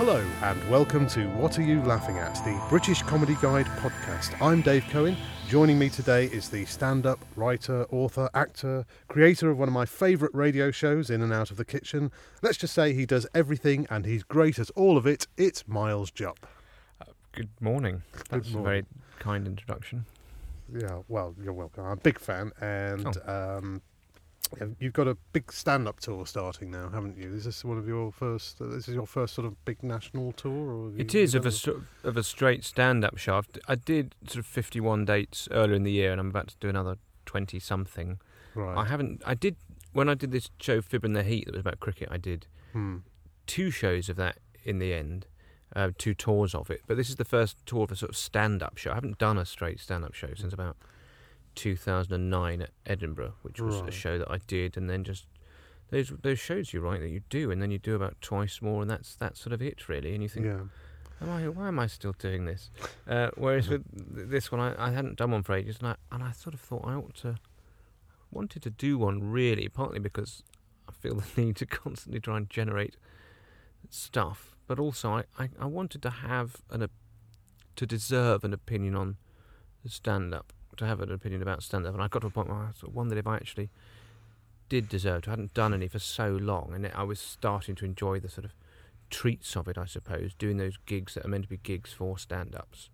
Hello, and welcome to What Are You Laughing At, the British Comedy Guide podcast. I'm Dave Cohen. Joining me today is the stand up writer, author, actor, creator of one of my favourite radio shows, In and Out of the Kitchen. Let's just say he does everything and he's great at all of it. It's Miles Jupp. Good morning. That's morning. a very kind introduction. Yeah, well, you're welcome. I'm a big fan, and um, yeah, you've got a big stand-up tour starting now, haven't you? Is this one of your first? Uh, this is your first sort of big national tour, It is of a sort of, of a straight stand-up show. I did sort of 51 dates earlier in the year, and I'm about to do another 20 something. right? I haven't. I did when I did this show Fibber in the Heat that was about cricket. I did Hmm. two shows of that in the end, uh, two tours of it. But this is the first tour of a sort of stand-up show. I haven't done a straight stand-up show since about 2009 at Edinburgh, which was a show that I did, and then just those those shows you write that you do, and then you do about twice more, and that's that's sort of it really. And you think, Yeah. am I, why am I still doing this? Uh, whereas with this one, I, I hadn't done one for ages, and I and I sort of thought I ought to wanted to do one really, partly because I feel the need to constantly try and generate stuff, but also I, I, I wanted to have an op- to deserve an opinion on the stand up, to have an opinion about stand up, and I got to a point where I sort of wondered if I actually did deserve to. I hadn't done any for so long, and I was starting to enjoy the sort of treats of it, I suppose, doing those gigs that are meant to be gigs for stand ups,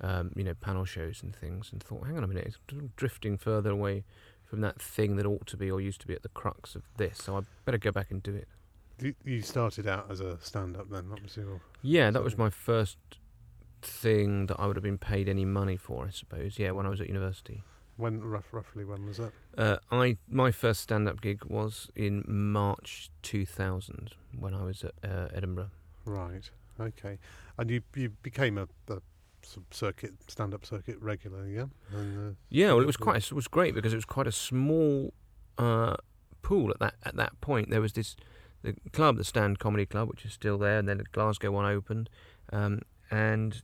um, you know, panel shows and things, and thought, hang on a minute, it's drifting further away from that thing that ought to be or used to be at the crux of this, so I better go back and do it. You, you started out as a stand-up then, that was your. Yeah, that was my first thing that I would have been paid any money for, I suppose. Yeah, when I was at university. When rough, roughly when was that? Uh, I my first stand-up gig was in March 2000 when I was at uh, Edinburgh. Right. Okay. And you you became a, a circuit stand-up circuit regular, yeah. And, uh, Yeah, well, it was quite it was great because it was quite a small uh, pool at that at that point. There was this the club, the Stand Comedy Club, which is still there, and then the Glasgow one opened. Um, and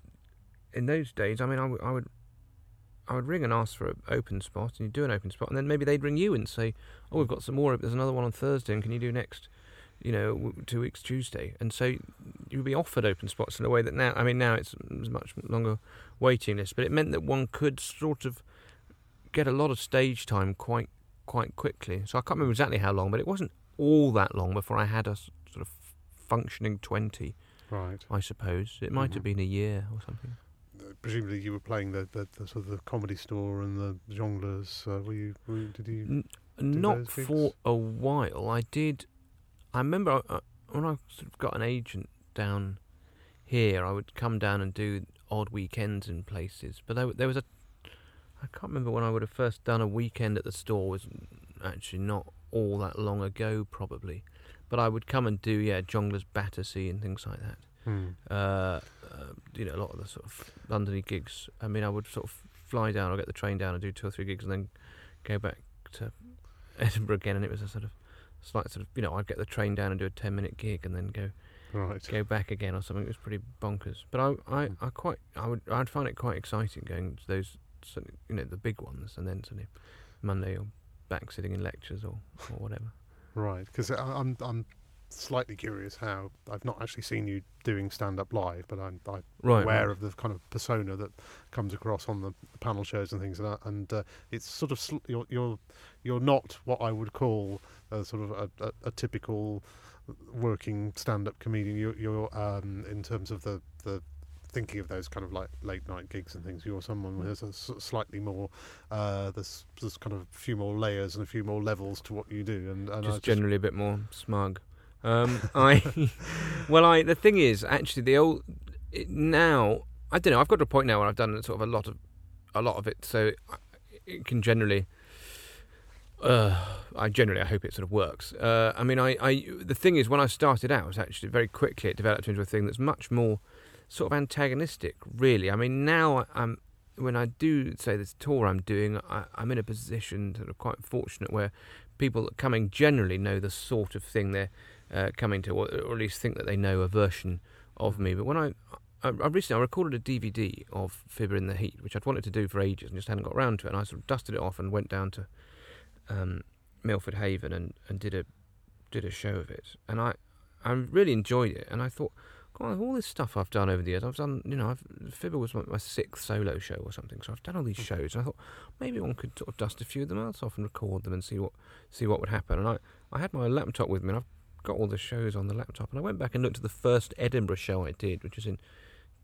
in those days, I mean, I would- I would ring and ask for an open spot, and you do an open spot, and then maybe they'd ring you and say, "Oh, we've got some more. There's another one on Thursday, and can you do next?" You know, w- two weeks Tuesday, and so you'd be offered open spots in a way that now, I mean, now it's, it's much longer waiting list, but it meant that one could sort of get a lot of stage time quite quite quickly. So I can't remember exactly how long, but it wasn't all that long before I had a sort of functioning twenty. Right. I suppose it might Mhm. have been a year or something. Uh, presumably you were playing the, the, the sort of the comedy store and the jongleurs. Uh, were you? Were, you- did you? N- Not for a while. I did. I remember uh, when I sort of got an agent down here, I would come down and do odd weekends in places. But there, there was a. I can't remember when I would have first done a weekend at the store. It Was actually not all that long ago, probably. But I would come and do yeah, Jongleurs Battersea and things like that. Hmm. Uh, you know, a lot of the sort of Londony gigs. I mean, I would sort of fly down or get the train down and do two or three gigs and then go back to Edinburgh again. And it was a sort of slight sort of, you know, I'd get the train down and do a 10 minute gig and then go Right. go back again or something. It was pretty bonkers. But I, I, I quite, I would, I'd find it quite exciting going to those, you know, the big ones and then of Monday or back sitting in lectures or, or whatever. Right. Because I'm I'm slightly curious how I've not actually seen you doing stand up live, but I'm, I'm Right. aware right. of the kind of persona that comes across on the panel shows and things like that. And uh, it's sort of sl- you're you're you're not what I would call a sort of a, a, a typical working stand up comedian. You're, you're um, in terms of the the thinking of those kind of like late night gigs and things. You're someone with a slightly more uh, there's there's kind of a few more layers and a few more levels to what you do. And, and just generally a bit more smug. Um, I, well, I the thing is actually the old it, now I don't know. I've got to a point now where I've done sort of a lot of a lot of it, so it can generally. Uh, I generally I hope it sort of works. Uh, I mean, I, I the thing is when I started out, actually very quickly it developed into a thing that's much more sort of antagonistic. Really, I mean now I'm when I do say this tour I'm doing, I, I'm in a position sort of quite fortunate where people that are coming generally know the sort of thing they're uh, coming to, or, or at least think that they know a version of me. But when I, I, I recently I recorded a DVD of Fibber in the Heat, which I'd wanted to do for ages and just hadn't got around to it, and I sort of dusted it off and went down to um, Milford Haven and, and did a did a show of it, and I I really enjoyed it, and I thought, God, all this stuff I've done over the years. I've done, you know, I've, Fibber was my, my sixth solo show or something. So I've done all these mm. shows, and I thought maybe one could sort of dust a few of them out off and record them and see what see what would happen. And I, I had my laptop with me, and I've got all the shows on the laptop. And I went back and looked at the first Edinburgh show I did, which was in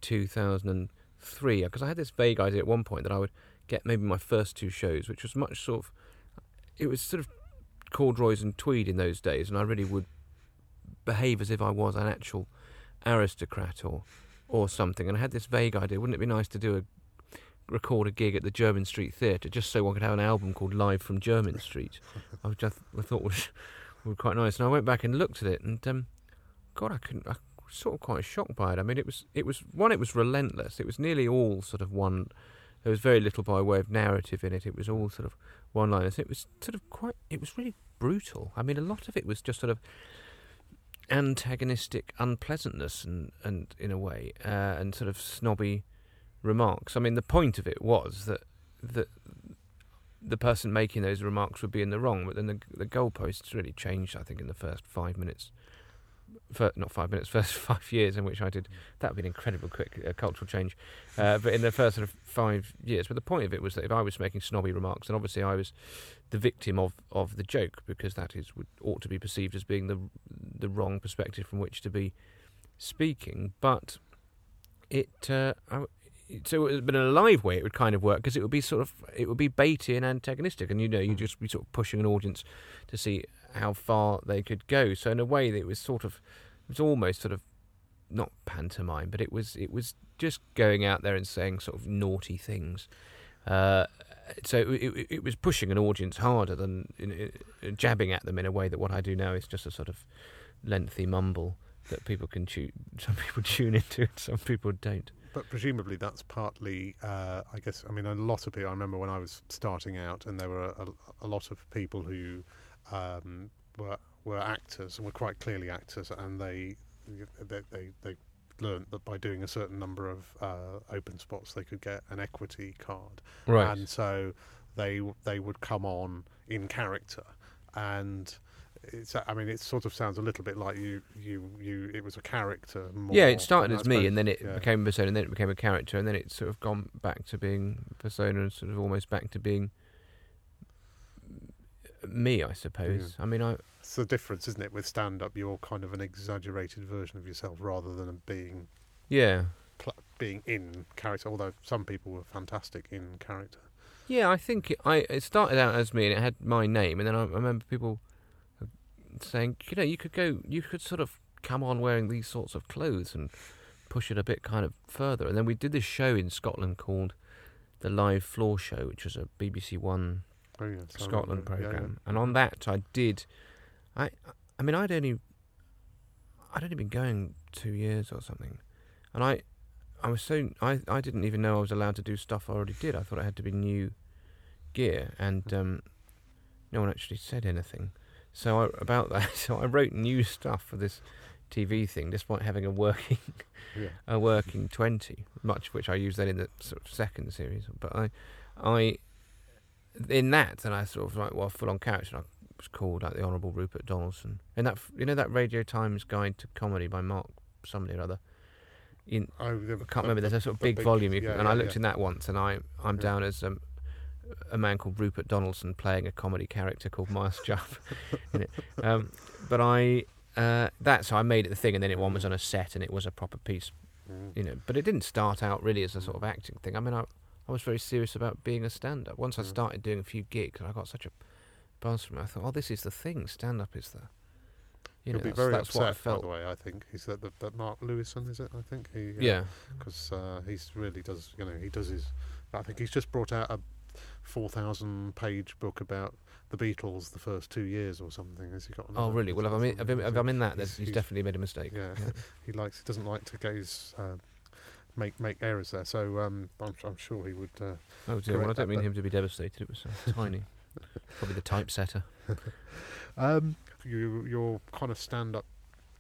2003, because I had this vague idea at one point that I would get maybe my first two shows, which was much sort of, it was sort of corduroys and tweed in those days, and I really would behave as if I was an actual aristocrat or or something. And I had this vague idea: wouldn't it be nice to do a record a gig at the Jermyn Street Theatre just so one could have an album called Live from Jermyn Street? I just I thought was was quite nice. And I went back and looked at it, and um, God, I couldn't. I was sort of quite shocked by it. I mean, it was it was one. It was relentless. It was nearly all sort of one. There was very little by way of narrative in it. It was all sort of one-liners. It was sort of quite. It was really brutal. I mean, a lot of it was just sort of antagonistic unpleasantness and, and in a way, uh, and sort of snobby remarks. I mean, the point of it was that that the person making those remarks would be in the wrong, but then the the goalposts really changed. I think in the first five minutes, for, not five minutes, first five years in which I did that would be an incredible quick uh, cultural change. Uh, but in the first sort of five years, but the point of it was that if I was making snobby remarks, then obviously I was the victim of, of the joke because that is would, ought to be perceived as being the the wrong perspective from which to be speaking. But it uh, I, so it, but in a live way it would kind of work because it would be sort of it would be baity and antagonistic, and you know you'd just be sort of pushing an audience to see how far they could go. So in a way it was sort of it was almost sort of not pantomime, but it was it was just going out there and saying sort of naughty things. Uh, so it, it, was pushing an audience harder than jabbing at them in a way that what I do now is just a sort of lengthy mumble that people can tune. Some people tune into, and some people don't. But presumably that's partly, uh, I guess. I mean, a lot of people. I remember when I was starting out, and there were a, a lot of people who um, were were actors and were quite clearly actors, and they they they, they learned that by doing a certain number of uh, open spots, they could get an equity card. Right. And so they they would come on in character, and it's I mean it sort of sounds a little bit like you you you it was a character. More, yeah, it started as me, and then it yeah. became a persona, and then it became a character, and then it's sort of gone back to being persona, and sort of almost back to being me, I suppose. Yeah. I mean, I it's the difference, isn't it? With stand up, you're kind of an exaggerated version of yourself rather than being yeah pl- being in character. Although some people were fantastic in character. yeah I think it, I it started out as me, and it had my name, and then I, I remember people saying, you know, you could go, you could sort of come on wearing these sorts of clothes and push it a bit kind of further. And then we did this show in Scotland called the Live Floor Show, which was a BBC One Yes, I Scotland remember. Yeah, program, and on that I did. I I mean I'd only I'd only been going two years or something, and I I was so I I didn't even know I was allowed to do stuff I already did. I thought it had to be new gear, and um, no one actually said anything. So I, about that, so I wrote new stuff for this TV thing, despite having a working yeah. a working twenty, much of which I used then in the sort of second series. But I, I, in that, and I sort of like well, full on character. And I was called like the Honourable Rupert Donaldson, and that you know that Radio Times Guide to Comedy by Mark somebody or other. In Oh, the, I can't remember. There's a sort of big, volume, you can, yeah, and I looked yeah. in that once, and I I'm Yeah. down as um, a man called Rupert Donaldson playing a comedy character called Miles Jupp in it. Um, but I uh, that's how I made it the thing, and then it one was on a set, and it was a proper piece, Mm. you know. But it didn't start out really as a sort of acting thing. I mean, I I was very serious about being a stand-up. Once I Mm. started doing a few gigs, and I got such a buzz from it, I thought, oh, this is the thing. Stand-up is the you He'll know, be that's, very that's what I upset. By the way, I think he's that, that Mark Lewisohn is it? I think he Yeah. because uh, he's really does you know he does his. I think he's just brought out a four thousand page book about the Beatles the first two years or something. Has he got? Oh, really? Well, if I'm in, if I'm, in that, He's- he's, definitely made a mistake. Yeah, he likes. He doesn't like to gaze. Uh, Make make errors there, so um, I'm, I'm sure he would. Uh, Oh dear. Well, I don't mean him to be devastated. It was uh, tiny. Probably the typesetter. um, you, your kind of stand-up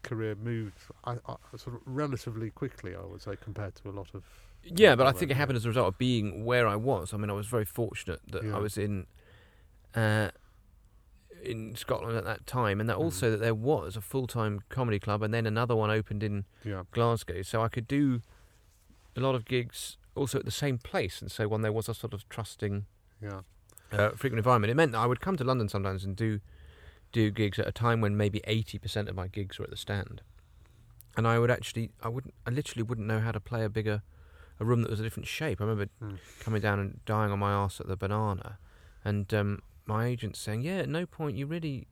career moved I, I, sort of relatively quickly, I would say, compared to a lot of. Yeah, but I think it happened as a result of being where I was. I mean, I was very fortunate that Yeah. I was in. Uh, in Scotland at that time, and that Mm. also that there was a full time comedy club, and then another one opened in Yeah. Glasgow, so I could do a lot of gigs also at the same place, and so when there was a sort of trusting Yeah. uh, frequent environment, it meant that I would come to London sometimes and do do gigs at a time when maybe eighty percent of my gigs were at the stand, and I would actually I wouldn't I literally wouldn't know how to play a bigger a room that was a different shape. I remember Mm. coming down and dying on my ass at the banana, and um, my agent saying, "Yeah, at no point you really."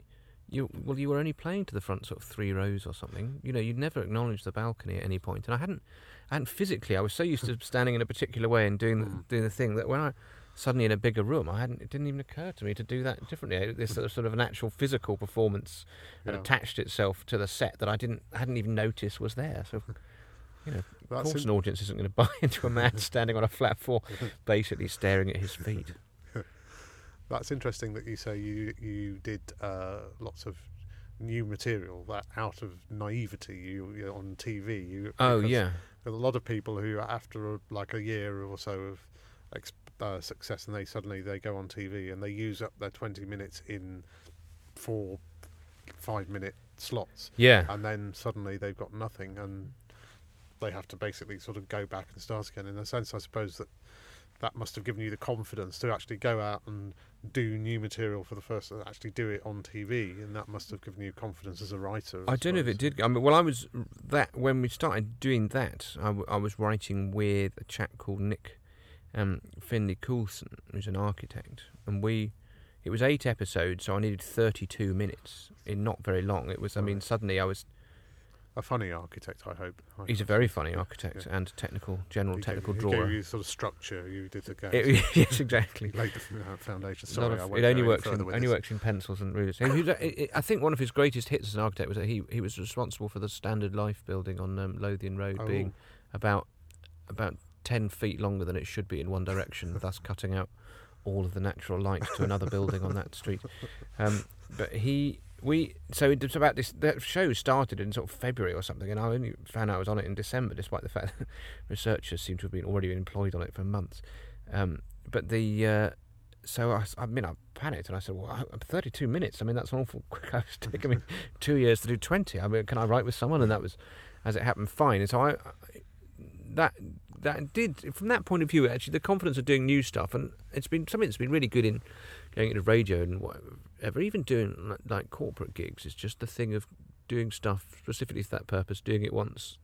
You, well, you were only playing to the front sort of three rows or something. You know, you'd never acknowledged the balcony at any point, and I hadn't, I hadn't physically. I was so used to standing in a particular way and doing the, Mm. doing the thing that when I suddenly in a bigger room, I hadn't. It didn't even occur to me to do that differently. This sort of, sort of an actual physical performance had attached itself to the set that I didn't hadn't even noticed was there. So, you know, of course, an audience isn't going to buy into a man standing on a flat floor, basically staring at his feet. That's interesting that you say you you did uh, lots of new material that out of naivety you, you on TV. You, Oh yeah, a lot of people who after a, like a year or so of ex- uh, success and they suddenly they go on TV and they use up their 20 minutes in four five minute slots yeah. and then suddenly they've got nothing and they have to basically sort of go back and start again in a sense I suppose that that must have given you the confidence to actually go out and do new material for the first actually do it on TV and that must have given you confidence as a writer I don't know if it did. I mean, well, I was that when we started doing that. I, w- I was writing with a chap called Nick um, Finley Coulson, who's an architect, and we. It was eight episodes, so I needed thirty-two minutes in not very long. It was. I mean, suddenly I was. A funny architect I hope I He's a very funny architect and technical, general He technical gave, he drawer. gave you sort of structure you did the game It- yes, exactly. laid the uh, foundation sorry of- I it only works in only this. works in pencils and rulers. I- I- I think one of his greatest hits as an architect was that he he was responsible for the Standard Life building on um, Lothian Road Oh. being about about ten feet longer than it should be in one direction, thus cutting out all of the natural light to another building on that street. Um, but he. We so it's about this. That show started in sort of February or something, and I only found out I was on it in December, despite the fact that researchers seem to have been already employed on it for months. Um, but the uh, so I, I mean I panicked and I said, "Well, I'm 32 minutes. I mean that's an awful quick. I was taking me two years to do 20. I mean, can I write with someone?" And that was, as it happened, fine. And so I, that that did from that point of view actually the confidence of doing new stuff and it's been something that's been really good in going into radio and whatever even doing like, like corporate gigs it's just the thing of doing stuff specifically for that purpose doing it once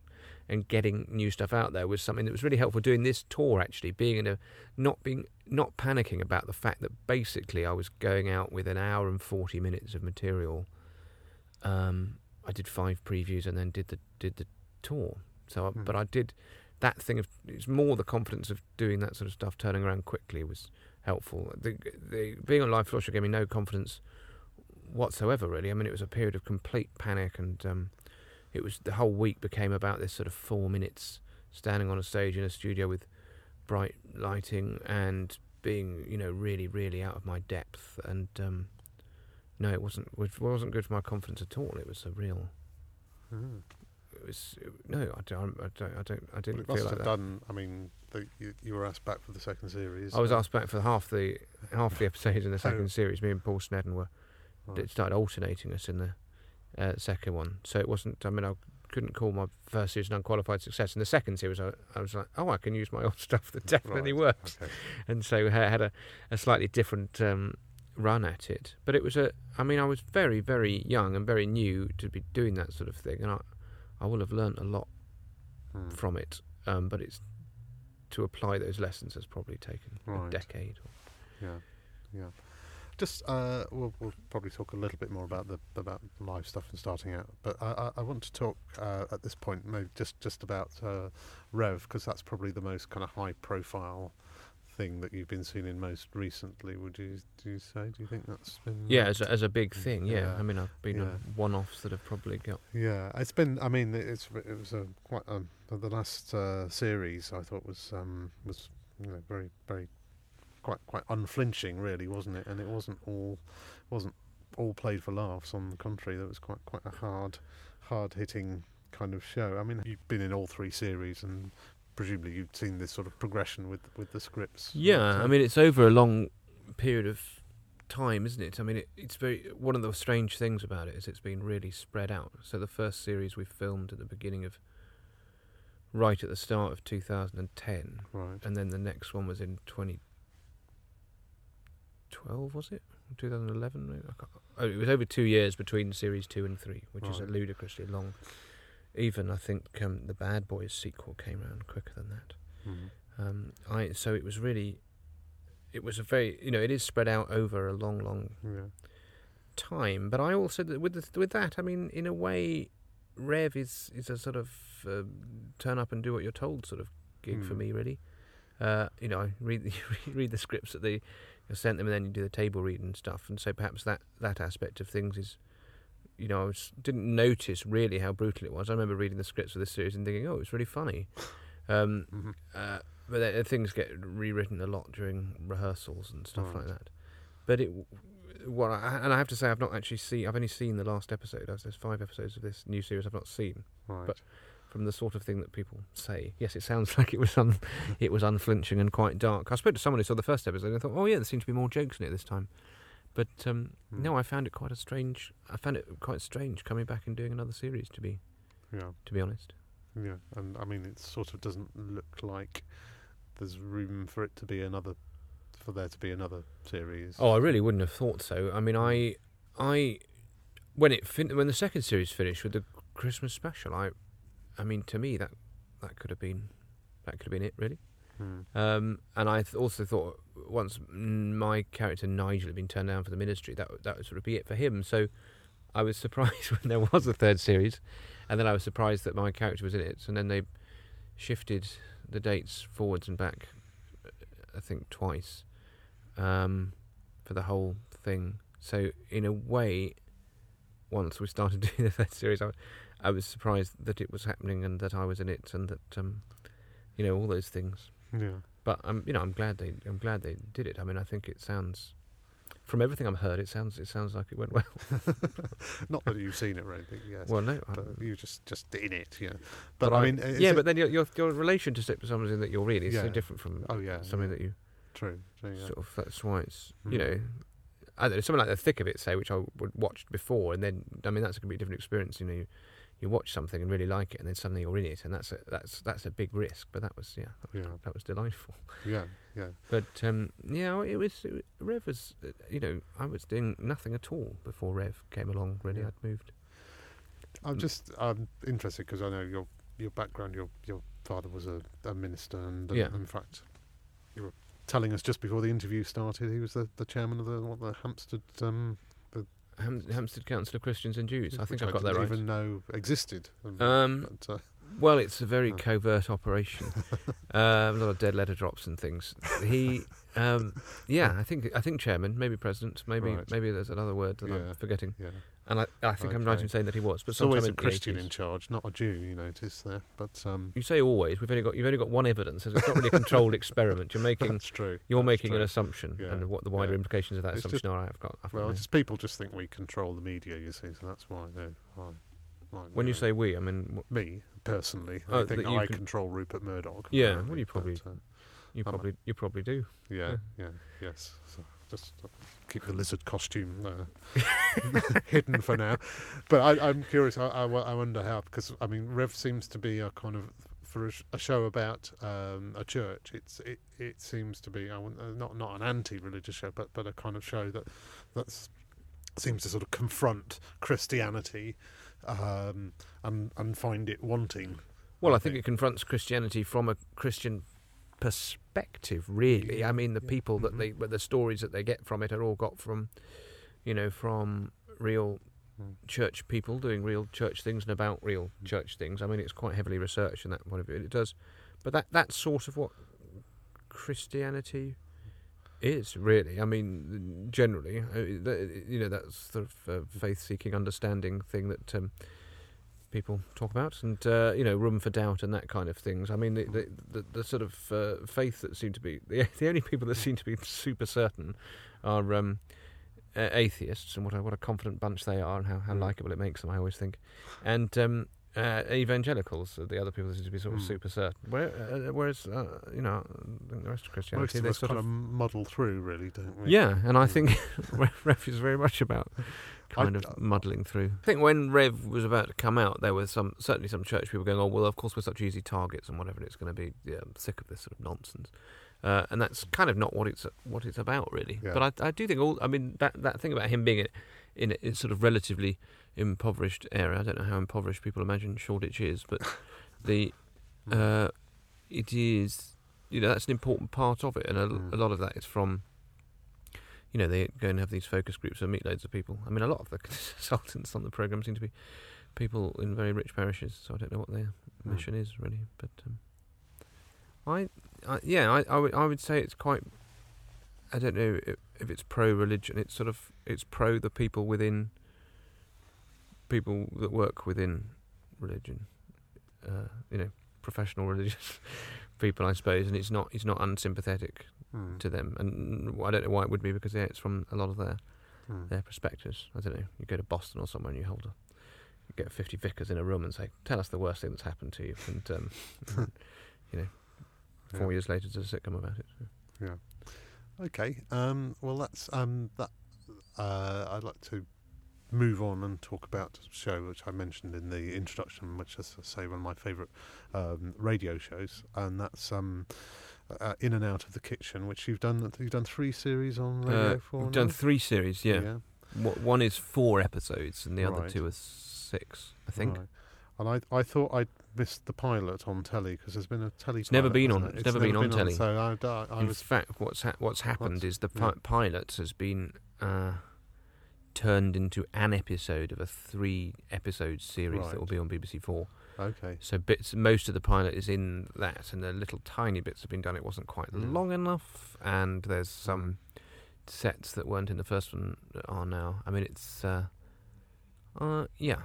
and getting new stuff out there was something that was really helpful doing this tour actually being in a not being not panicking about the fact that basically I was going out with an hour and 40 minutes of material um, I did five previews and then did the did the tour so I, Hmm. but I did that thing of it's more the confidence of doing that sort of stuff turning around quickly was helpful. The, the being on live floor show gave me no confidence whatsoever really. I mean it was a period of complete panic and um, it was the whole week became about this sort of four minutes standing on a stage in a studio with bright lighting and being you know really really out of my depth. And um, no it wasn't it wasn't good for my confidence at all. It was a real Mm. it was no I don't I don't I, don't, I Well, didn't it must feel like have that. done I mean the, you, you were asked back for the second series I was uh, asked back for half the half the episodes in the second Oh. series. Me and Paul Snedden were right. it started alternating us in the uh, second one, so it wasn't. I mean, I couldn't call my first series an unqualified success. In the second series, I, I was like, oh, I can use my old stuff that definitely Right, works, okay. and so I had a, a slightly different um, run at it. But it was a. I mean, I was very very young and very new to be doing that sort of thing, and I I will have learnt a lot Hmm. from it. Um, but it's to apply those lessons has probably taken a Right. decade. Yeah, yeah. Just uh, we'll, we'll probably talk a little bit more about the about live stuff and starting out, but I, I, I want to talk uh, at this point maybe just just about uh, Rev because that's probably the most kind of high profile thing that you've been seen in most recently. Would you do you say? Do you think that's been? Yeah, as a, as a big thing. Yeah, Yeah, I mean, I've been yeah. on one-offs that have probably got. Yeah, it's been. I mean, it's it was a quite um, the the last uh, series I thought was um, was you know very very quite quite unflinching really, wasn't it? And it wasn't all wasn't all played for laughs. On the contrary, there was quite quite a hard hard hitting kind of show. I mean, you've been in all three series and. Presumably, you've seen this sort of progression with with the scripts. Yeah, I mean, it's over a long period of time, isn't it? I mean, it, it's very one of the strange things about it is it's been really spread out. So the first series we filmed at the beginning of, right at the start of 2010, Right. and then the next one was in 2012, was it? 2011? I can't- Oh, it was over two years between series two and three, which is a ludicrously long. Even I think um, the Bad Boys sequel came around quicker than that. Mm. Um, I so it was really, it was a very you know it is spread out over a long, long Yeah. time. But I also with the, with that I mean in a way, Rev is is a sort of uh, turn up and do what you're told sort of gig for Hmm. me really. Uh, you know, I read the, read the scripts that they sent them, and then you do the table read and stuff. And so perhaps that that aspect of things is. You know, I was, didn't notice really how brutal it was. I remember reading the scripts of this series and thinking, "Oh, it's really funny." Um, Mhm. uh, but then things get rewritten a lot during rehearsals and stuff like that. But it, what I, and I have to say, I've not actually seen. I've only seen the last episode. There's five episodes of this new series I've not seen. Right. But- From the sort of thing that people say, yes, it sounds like it was un, it was unflinching and quite dark. I spoke to someone who saw the first episode and I thought, oh yeah, there seemed to be more jokes in it this time. But um, Hmm. no, I found it quite a strange. I found it quite strange coming back and doing another series. To be yeah. to be honest. Yeah. And I mean, it sort of doesn't look like there's room for it to be another, for there to be another series. Oh, I really wouldn't have thought so. I mean, I, I, when it fin- when the second series finished with the Christmas special, I, I mean, to me that that could have been, that could have been it really. Mm. Um, and I th- also thought once my character Nigel had been turned down for the ministry, that that would sort of be it for him. So I was surprised when there was a third series, and then I was surprised that my character was in it. And then they shifted the dates forwards and back, I think twice, um, for the whole thing. So in a way, once we started doing the third series, I, I was surprised that it was happening and that I was in it and that um, you know all those things. Yeah. But I'm, you know, I'm glad they, I'm glad they did it. I mean, I think it sounds, from everything I've heard, it sounds, it sounds like it went well. Not that you've seen it or anything. Yes. Well, no, but you just just in it. Yeah. But, but I mean, yeah, but then your, your your relationship to something that you're reading is so different from oh yeah, something yeah. that you true. true, yeah. sort of. That's why it's, you Mm. know, I don't know, something like the thick of it, say, which I would watched before, and then I mean that's going to be a completely different experience. You know, you, you watch something and really like it, and then suddenly you're in it, and that's a, that's that's a big risk. But that was yeah, that was, Yeah. that was delightful. yeah, yeah. But um, yeah, it was it, Rev was uh, you know I was doing nothing at all before Rev came along. Really, Yeah. I'd moved. I'm just I'm interested because I know your your background. Your your father was a, a minister, and Yeah. in fact, you were telling us just before the interview started he was the, the chairman of the what the Hampstead. Um, Hampstead Council of Christians and Jews. I think I've got that right. Even know existed. Um, but, uh, Well, it's a very covert operation. uh, a lot of dead letter drops and things. He, um, yeah, I think I think chairman, maybe president, maybe Right. maybe there's another word that Yeah. I'm forgetting. yeah, And I, I think I'm right Okay. in saying that he was. But it's always a Christian 80s. in charge, not a Jew. You notice there, but um, You say always. We've only got you've only got one evidence. It's not really a controlled experiment. You're making that's true. you're that's making an assumption, Yeah, and what the wider yeah. implications of that It's assumption just- are. I've got. I've Well, just people just think we control the media. You see, so that's why they. Why, why when you say we, I mean wh- me personally, Oh, I think I can- control Rupert Murdoch. Yeah, apparently, well, you but, probably- uh, you probably you probably do. yeah, yeah, yes. So just keep the lizard costume uh, hidden for now. But I, I'm curious. I, I, I wonder how because I mean, Rev seems to be a kind of for a, a show about um, a church. It's it, it seems to be I uh, not not an anti-religious show, but but a kind of show that that's seems to sort of confront Christianity um, and and find it wanting. Well, I I think think. it confronts Christianity from a Christian perspective. Really, I mean, the people that Mhm. they, but the stories that they get from it are all got from, you know, from real Mm. church people doing real church things and about real Mm. church things. I mean, it's quite heavily researched in that point of view. It does, but that that's sort of what Christianity is really. I mean, generally, uh, you know, that's sort of uh, faith-seeking, understanding thing that um, people talk about, and uh, you know, room for doubt and that kind of things. I mean, the the, the, the sort of uh, faith that seem to be the, the only people that seem to be super certain are um, uh, atheists, and what a what a confident bunch they are, and how, how Mm. likable it makes them. I always think, and um, uh, evangelicals, uh, the other people seem to be sort of Hmm. super certain. Where, uh, whereas, uh, you know, the rest of Most Christianity, of they us sort kind of. of muddle through, really, don't we? Yeah, and I Hmm. think Rev is very much about kind I- of muddling through. I think when Rev was about to come out, there was some certainly some church people going, "Oh, well, of course we're such easy targets and whatever. It's going to be yeah, I'm sick of this sort of nonsense." Uh, and that's kind of not what it's what it's about, really. Yeah. But I, I do think all. I mean, that that thing about him being in, in a sort of relatively impoverished area. I don't know how impoverished people imagine Shoreditch is, but the uh, it is. You know, that's an important part of it, and a, Mm. a lot of that is from you know, they go and have these focus groups and meet loads of people. I mean, a lot of the consultants on the program seem to be people in very rich parishes, so I don't know what their Hmm. mission is really. But um, I, I, yeah, I, I would, would say it's quite. I don't know if, if it's pro religion. It's sort of it's pro the people within. People that work within religion, uh, you know, professional religious people, I suppose, and it's not it's not unsympathetic Mm. to them, and I don't know why it would be because yeah, it's from a lot of their Mm. their perspectives. I don't know. You go to Boston or somewhere and you hold a you get fifty vicars in a room and say, "Tell us the worst thing that's happened to you," and, um, you know, four Yeah. years later, there's a sitcom about it. Yeah. Okay. Um, well, that's um, that. Uh, I'd like to move on and talk about a show which I mentioned in the introduction, which is, I say, one of my favourite um, radio shows, and that's um, uh, In and Out of the Kitchen, which you've done. You've done three series on radio Uh, for. we've done three series, yeah. Wha- One is four episodes, and the other Right. two are six, I think. Right. And I, I thought I'd missed the pilot on telly because there's been a telly. It's never been on- it? it's never been on telly. So I, I, I In was fact, what's ha- what's happened What's- is the yeah. pilot has been uh, turned into an episode of a three episode series Right. that will be on BBC Four. okay. So bits, most of the pilot is in that, and the little tiny bits have been done. It wasn't quite Mm. long enough, and there's some sets that weren't in the first one that are now. I mean, it's uh, uh, yeah,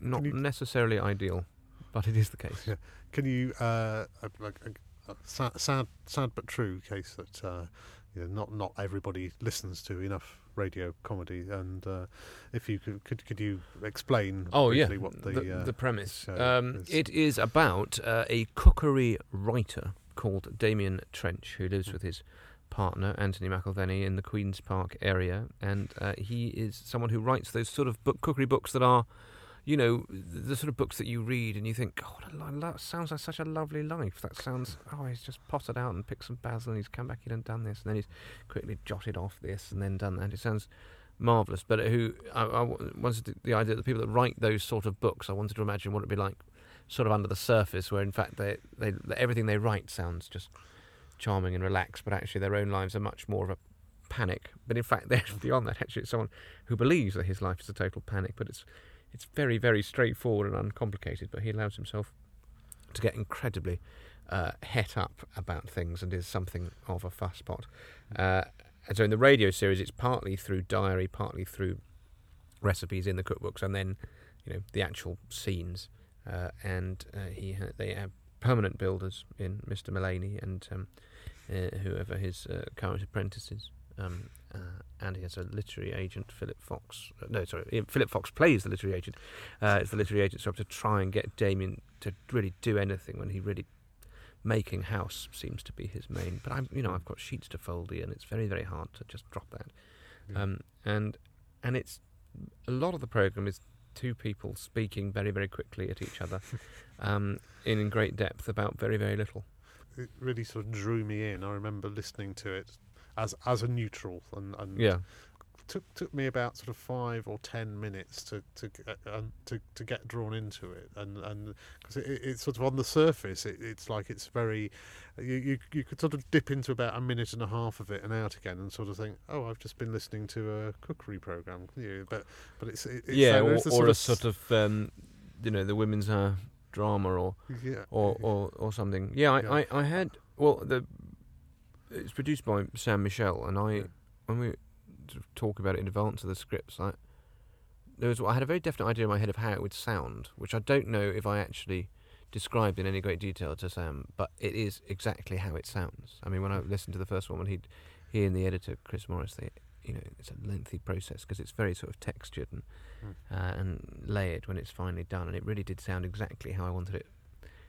not you- necessarily ideal, but it is the case. Yeah. Can you uh, uh, like a sad, sad, sad but true case that uh, you know, not not everybody listens to enough radio comedy, and uh, if you could, could could you explain Oh yeah, briefly what the, the, uh, the premise. Um, is? it is about uh, a cookery writer called Damien Trench who lives Mm. with his partner Anthony McElveny in the Queens Park area, and uh, he is someone who writes those sort of book cookery books that are. You know the sort of books that you read and you think, "God, what a sounds like such a lovely life." That sounds. Oh, he's just potted out and picked some basil, and he's come back in and done this, and then he's quickly jotted off this and then done that. It sounds marvelous. But who I, I wanted the, the idea that the people that write those sort of books, I wanted to imagine what it'd be like, sort of under the surface, where in fact they, they everything they write sounds just charming and relaxed, but actually their own lives are much more of a panic. But in fact, they're beyond that. Actually, it's someone who believes that his life is a total panic, but it's it's very very straightforward and uncomplicated. But he allows himself to get incredibly uh, het up about things and is something of a fusspot. Uh, and so in the radio series, it's partly through diary, partly through recipes in the cookbooks, and then you know the actual scenes. Uh, and uh, he ha- they have permanent builders in Mr. Mullaney and um, uh, whoever his uh, current apprentices. Um, uh, and he has a literary agent, Philip Fox. Uh, no, sorry, Philip Fox plays the literary agent. Uh, it's the literary agent's job to try and get Damien to really do anything when he really making house seems to be his main. But I'm, you know, I've got sheets to fold here, and it's very, very hard to just drop that. Yeah. Um, and and it's a lot of the program is two people speaking very, very quickly at each other, um, in, in great depth about very, very little. it really sort of drew me in. I remember listening to it as as a neutral, and, and Yeah, took took me about sort of five or ten minutes to to get, uh, to to get drawn into it, and and because it, it, it's sort of on the surface, it, it's like it's very you, you you could sort of dip into about a minute and a half of it and out again, and sort of think, oh, I've just been listening to a cookery program, you but but it's, it, it's yeah, or, or a s- sort of um, you know the women's uh, drama or yeah or, or, or something. Yeah, I, Yeah. I, I had well the it's produced by Sam Michell, and I Yeah. when we sort of talk about it in advance of the scripts, I there was I had a very definite idea in my head of how it would sound, which I don't know if I actually described in any great detail to Sam, but it is exactly how it sounds. I mean, when I listened to the first one, when he he and the editor Chris Morris they you know it's a lengthy process because it's very sort of textured and Mm. uh, and layered when it's finally done, and it really did sound exactly how I wanted it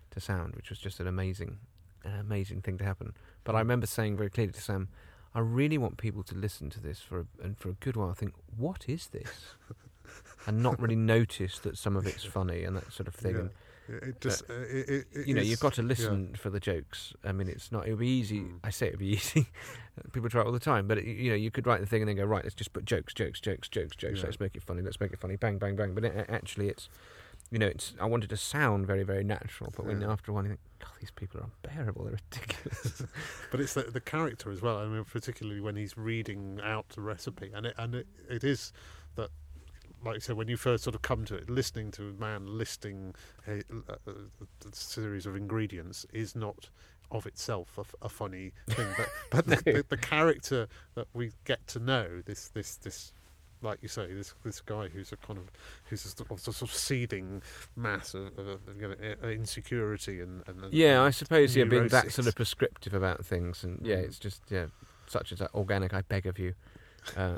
to sound, which was just an amazing, an amazing thing to happen. But I remember saying very clearly to Sam, I really want people to listen to this for a, and for a good while think, what is this? and not really notice that some of it's funny and that sort of thing. Yeah. And It, just uh, it, it, it you know, is- you've got to yeah. listen for the jokes. I mean, it's not. It would be easy. Mm. I say it would be easy. People try it all the time, but you know, you could write the thing and then go right. Let's just put jokes, jokes, jokes, jokes, jokes. Yeah. Let's make it funny. Let's make it funny. Bang, bang, bang. But it, actually, it's you know, it's. I wanted to sound very, very natural. But when Yeah. after a while you think, God, these people are unbearable. They're ridiculous. But it's the, the character as well. I mean, particularly when he's reading out the recipe, and it and it, it is that, like I said, when you first sort of come to it, listening to a man listing a, a, a series of ingredients is not of itself a funny thing. But but the, the, the character that we get to know, this this this. Like you say, this this guy who's a kind of who's a, sort of- sort of seeding mass of, of, of know, insecurity and, and and- yeah, I suppose. Yeah, being that sort of prescriptive about things, and yeah, Mm. it's just yeah, such as that organic. I beg of you. Uh,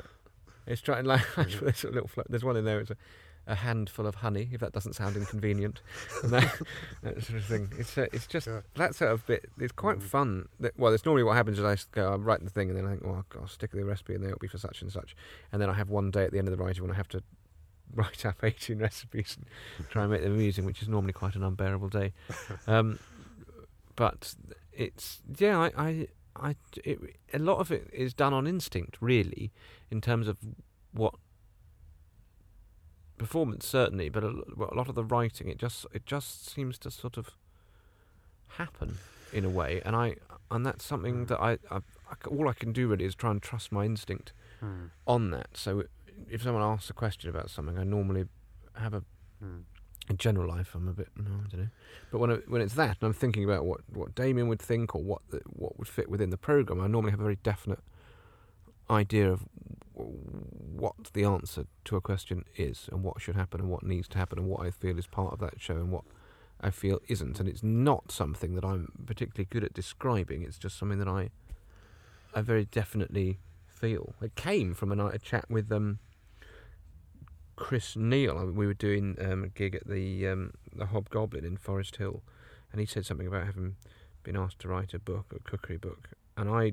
it's trying like Yeah. there's a little. There's one in there. It's a, a handful of honey, if that doesn't sound inconvenient, and that, that sort of thing. It's uh, it's just Yeah. that sort of bit. It's quite Mm. fun. That, well, it's normally what happens is I go, I write the thing, and then I think, well, I'll stick the recipe, and then it'll be for such and such, and then I have one day at the end of the writing when I have to write up 18 recipes and try and make them amusing, which is normally quite an unbearable day. Um, but it's yeah, I, I, I it, a lot of it is done on instinct, really, in terms of what performance certainly, but a, a lot of the writing it just it just seems to sort of happen in a way, and I and that's something Mm. that I all I can do really is try and trust my instinct Hmm. on that. So if someone asks a question about something, I normally have a Hmm. in general life, I'm a bit no, I don't know. But when I, when it's that, and I'm thinking about what, what Damien would think or what the, what would fit within the program, I normally have a very definite idea of what the answer to a question is, and what should happen, and what needs to happen, and what I feel is part of that show, and what I feel isn't. And it's not something that I'm particularly good at describing. It's just something that I I very definitely feel. It came from a night a chat with um. Chris Neill. We were doing um, a gig at the um, the Hobgoblin in Forest Hill, and he said something about having been asked to write a book, a cookery book. And I,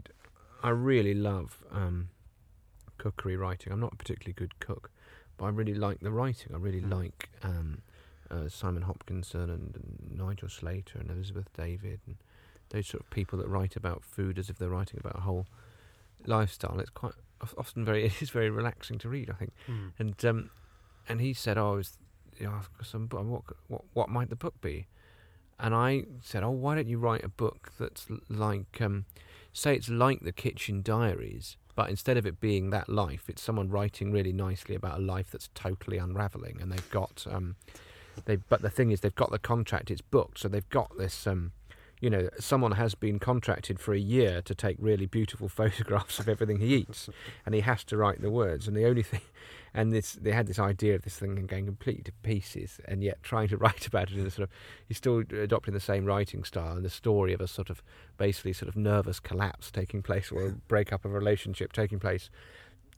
I really love um, cookery writing. I'm not a particularly good cook, but I really like the writing. I really Mm. like um, uh, Simon Hopkinson and, and Nigel Slater and Elizabeth David and those sort of people that write about food as if they're writing about a whole lifestyle. It's quite often very it is very relaxing to read. I think. Hmm. And um, and he said, "Oh, I was, you know, some. What, what, what might the book be?" And I said, "Oh, why don't you write a book that's like, um, say, it's like the Kitchen Diaries, but instead of it being that life, it's someone writing really nicely about a life that's totally unraveling, and they've got, um, they. But the thing is, they've got the contract; it's booked, so they've got this." Um, you know, someone has been contracted for a year to take really beautiful photographs of everything he eats, and he has to write the words. And the only thing, and this, they had this idea of this thing going completely to pieces, and yet trying to write about it in a sort of, he's still adopting the same writing style and the story of a sort of, basically sort of nervous collapse taking place or a breakup of a relationship taking place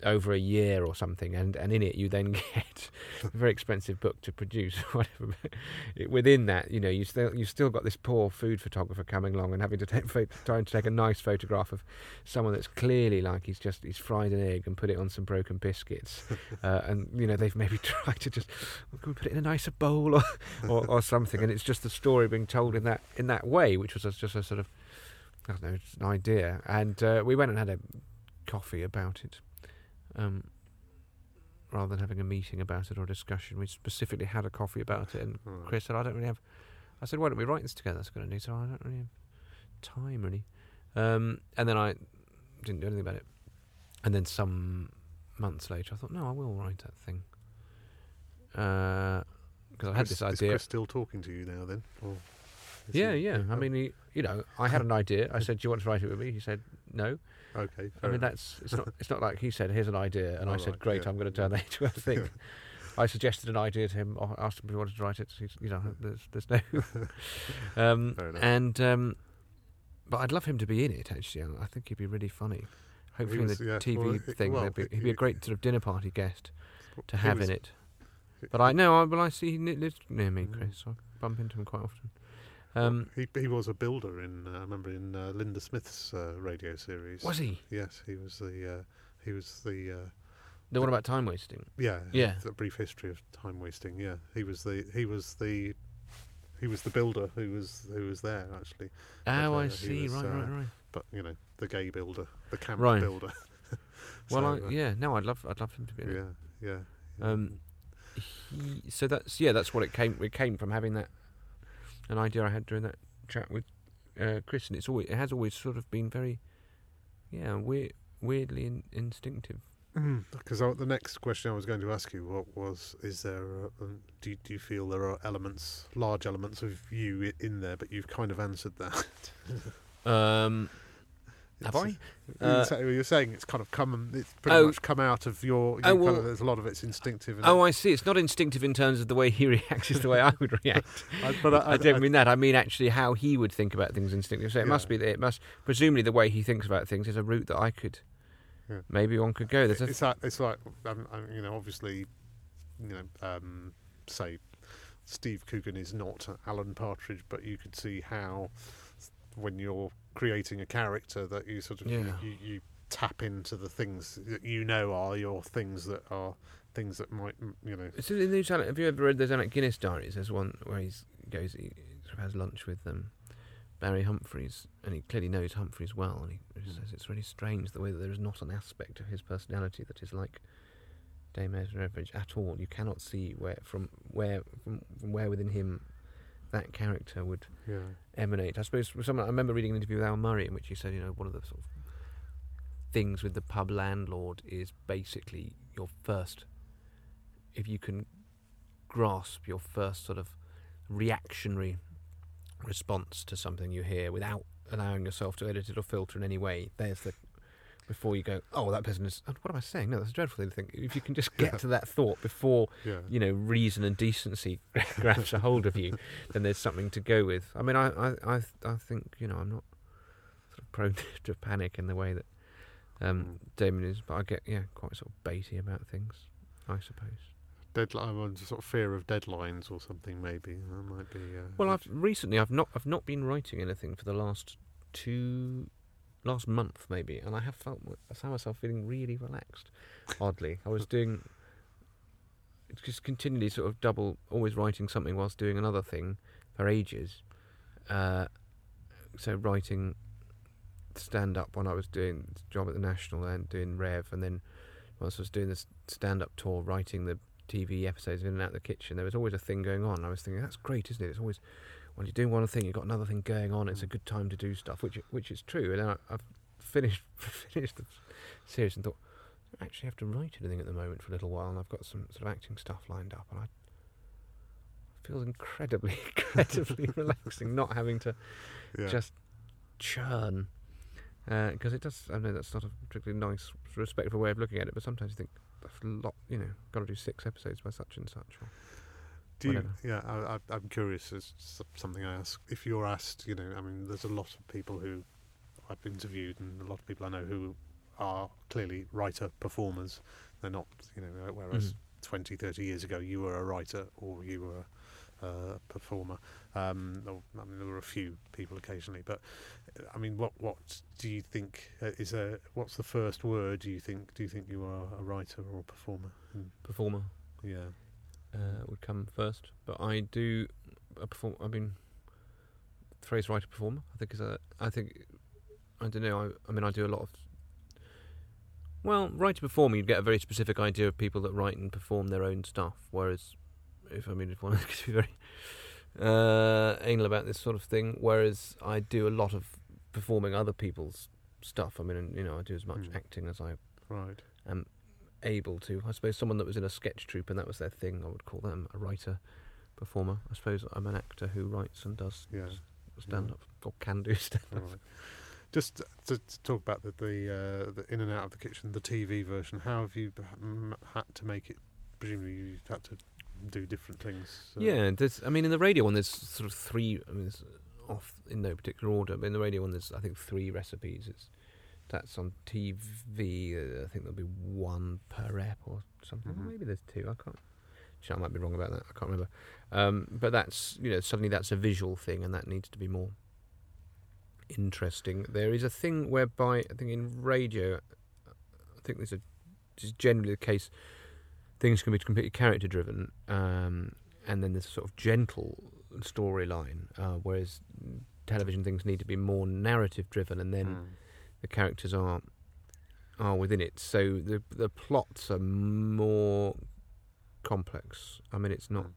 over a year or something, and, and in it you then get a very expensive book to produce, whatever. Within that, you know, you still you still got this poor food photographer coming along and having to take trying to take a nice photograph of someone that's clearly like he's just he's fried an egg and put it on some broken biscuits, uh, and you know they've maybe tried to just "Oh, can we put it in a nicer bowl or, or or something, and it's just the story being told in that in that way, which was just a sort of I don't know, an idea, and uh, we went and had a coffee about it. Um, rather than having a meeting about it or a discussion, we specifically had a coffee about it. And Right. Chris said, "I don't really have." I said, "Why don't we write this together?" That's going to. So I don't really have time, really. Um, and then I didn't do anything about it. And then some months later, I thought, "No, I will write that thing." Because I had this Is. Chris still talking to you now then? Yeah, he- yeah. I oh, mean, he, you know, I had an idea. I said, "Do you want to write it with me?" He said, "No." Okay. I mean, enough. that's it's not it's not like he said, "Here's an idea," and I All said, right, "Great, yeah, I'm going to turn that into a thing." I suggested an idea to him, asked him if he wanted to write it. He's, you know, there's there's no, um, and um, but I'd love him to be in it. Actually, I think he'd be really funny. Hopefully, was- in the yeah, TV well, thing, well, be, he- he'd be a great sort of dinner party guest to have was- in it. But I know, I, well, I see he lives near me, Mm. Chris. So I bump into him quite often. Um, he he was a builder in uh, I remember in uh, Linda Smith's uh, radio series. was he Yes, he was the uh, he was the uh, the one about time wasting? yeah Yeah. the brief history of time wasting. Yeah, he was the he was the he was the builder who was who was there actually. Oh, uh, I see. was, right, right, right. But you know the gay builder, the camp Right. builder. Well, I, yeah, no, I'd love, I'd love him to be. yeah, yeah. yeah. Um, he, so that's yeah, that's what it came. It came from having that an idea I had during that chat with uh, Chris, and it's always it has always sort of been very yeah weird, weirdly in, instinctive. Because the next question I was going to ask you what was: Is there? A, um, do you, do you feel there are elements, large elements of you in there? But you've kind of answered that. Um, have I? You Uh, you're saying it's kind of come. It's pretty Oh. much come out of your. You Oh, kind well- of, there's a lot of it's instinctive. Oh, I see. It's not instinctive in terms of the way he reacts; it's the way I would react. I, but I, I don't mean that. I mean actually how he would think about things instinctively. So it must be that it must presumably the way he thinks about things is a route that I could Yeah. maybe one could go. There's a it's like it's like um, you know, obviously, you know, um, say Steve Coogan is not Alan Partridge, but you could see how when you're creating a character that you sort of you- Yeah. you, you tap into the things that you know are your things that are things that might you know So in these, have you ever read those Alec Guinness diaries? There's one where he goes, he sort of has lunch with um, Barry Humphries, and he clearly knows Humphries well, and he Mm. says it's really strange the way that there is not an aspect of his personality that is like Dame Edna Everage at all. You cannot see where from where from, from where within him that character would yeah emanate. I suppose someone I remember reading an interview with Al Murray in which he said, you know, one of the sort of things with the pub landlord is basically your first, if you can grasp your first sort of reactionary response to something you hear without allowing yourself to edit it or filter in any way. There's the before you go, oh, that person is. What am I saying? No, that's a dreadful thing to think. If you can just get Yeah. to that thought before yeah you know, reason and decency grabs a hold of you, then there's something to go with. I mean, I, I, I, I think you know, I'm not sort of prone to panic in the way that um, Mm. Damien is, but I get yeah quite sort of baity about things, I suppose. deadline sort of fear of deadlines or something maybe that might be uh, Well, I've recently I've not I've not been writing anything for the last two last month maybe, and I have felt I found myself feeling really relaxed. Oddly, I was doing just continually sort of double, always writing something whilst doing another thing for ages. Uh, so writing stand up when I was doing the job at the National and doing Rev, and then whilst I was doing this stand up tour, writing the TV episodes In and Out the Kitchen, there was always a thing going on. I was thinking that's great, isn't it? It's always when you're doing one thing, you've got another thing going on. It's a mm. good time to do stuff, which which is true. And then I, I've finished finished the series and thought I don't actually have to write anything at the moment for a little while, and I've got some sort of acting stuff lined up, and I feel incredibly incredibly relaxing not having to yeah. just churn. Uh, because it does, I know that's not a particularly nice, respectful way of looking at it, but sometimes you think that's a lot, you know, got to do six episodes by such and such. Or, Do you, whatever. yeah, I, I, I'm curious. It's something I ask. If you're asked, you know, I mean, there's a lot of people who I've interviewed, and a lot of people I know who are clearly writer performers. They're not, you know, whereas Mhm. 20, 30 years ago you were a writer or you were a performer. Um, or, I mean, there were a few people occasionally, but uh, I mean, what what do you think uh, is a what's the first word? Do you think do you think you are a writer or a performer? Mm, performer yeah. Uh, would come first, but I do a perform. I mean, phrase writer performer. I think is a. I think I don't know. I, I mean, I do a lot of. Well, writer performer, you'd get a very specific idea of people that write and perform their own stuff. Whereas, if I mean, if one to be very uh, anal about this sort of thing, whereas I do a lot of performing other people's stuff. I mean, you know, I do as much Mm. acting as I Right. am able to. I suppose someone that was in a sketch troupe and that was their thing, I would call them a writer performer. I suppose I'm an actor who writes and does Yeah. stand up or can do stand up. right. Just to, to talk about the the, uh, the in and out of the kitchen, the TV version. How have you had to make it? Presumably, you've had to do different things. uh, Yeah, there's. I mean, in the radio one, there's sort of three. I mean, it's off in no particular order, but in the radio one, there's I think three recipes. It's That's on TV. Uh, I think there'll be one per ep or something. Mhm. Maybe there's two. I can't. I might be wrong about that. I can't remember. Um, but that's you know suddenly that's a visual thing, and that needs to be more interesting. There is a thing whereby I think in radio, I think this is, this is generally the case. Things can be completely character driven, um, and then there's a sort of gentle storyline, uh, whereas television things need to be more narrative driven, and then Mm. The characters are are within it. So the the plots are more complex. I mean, it's not.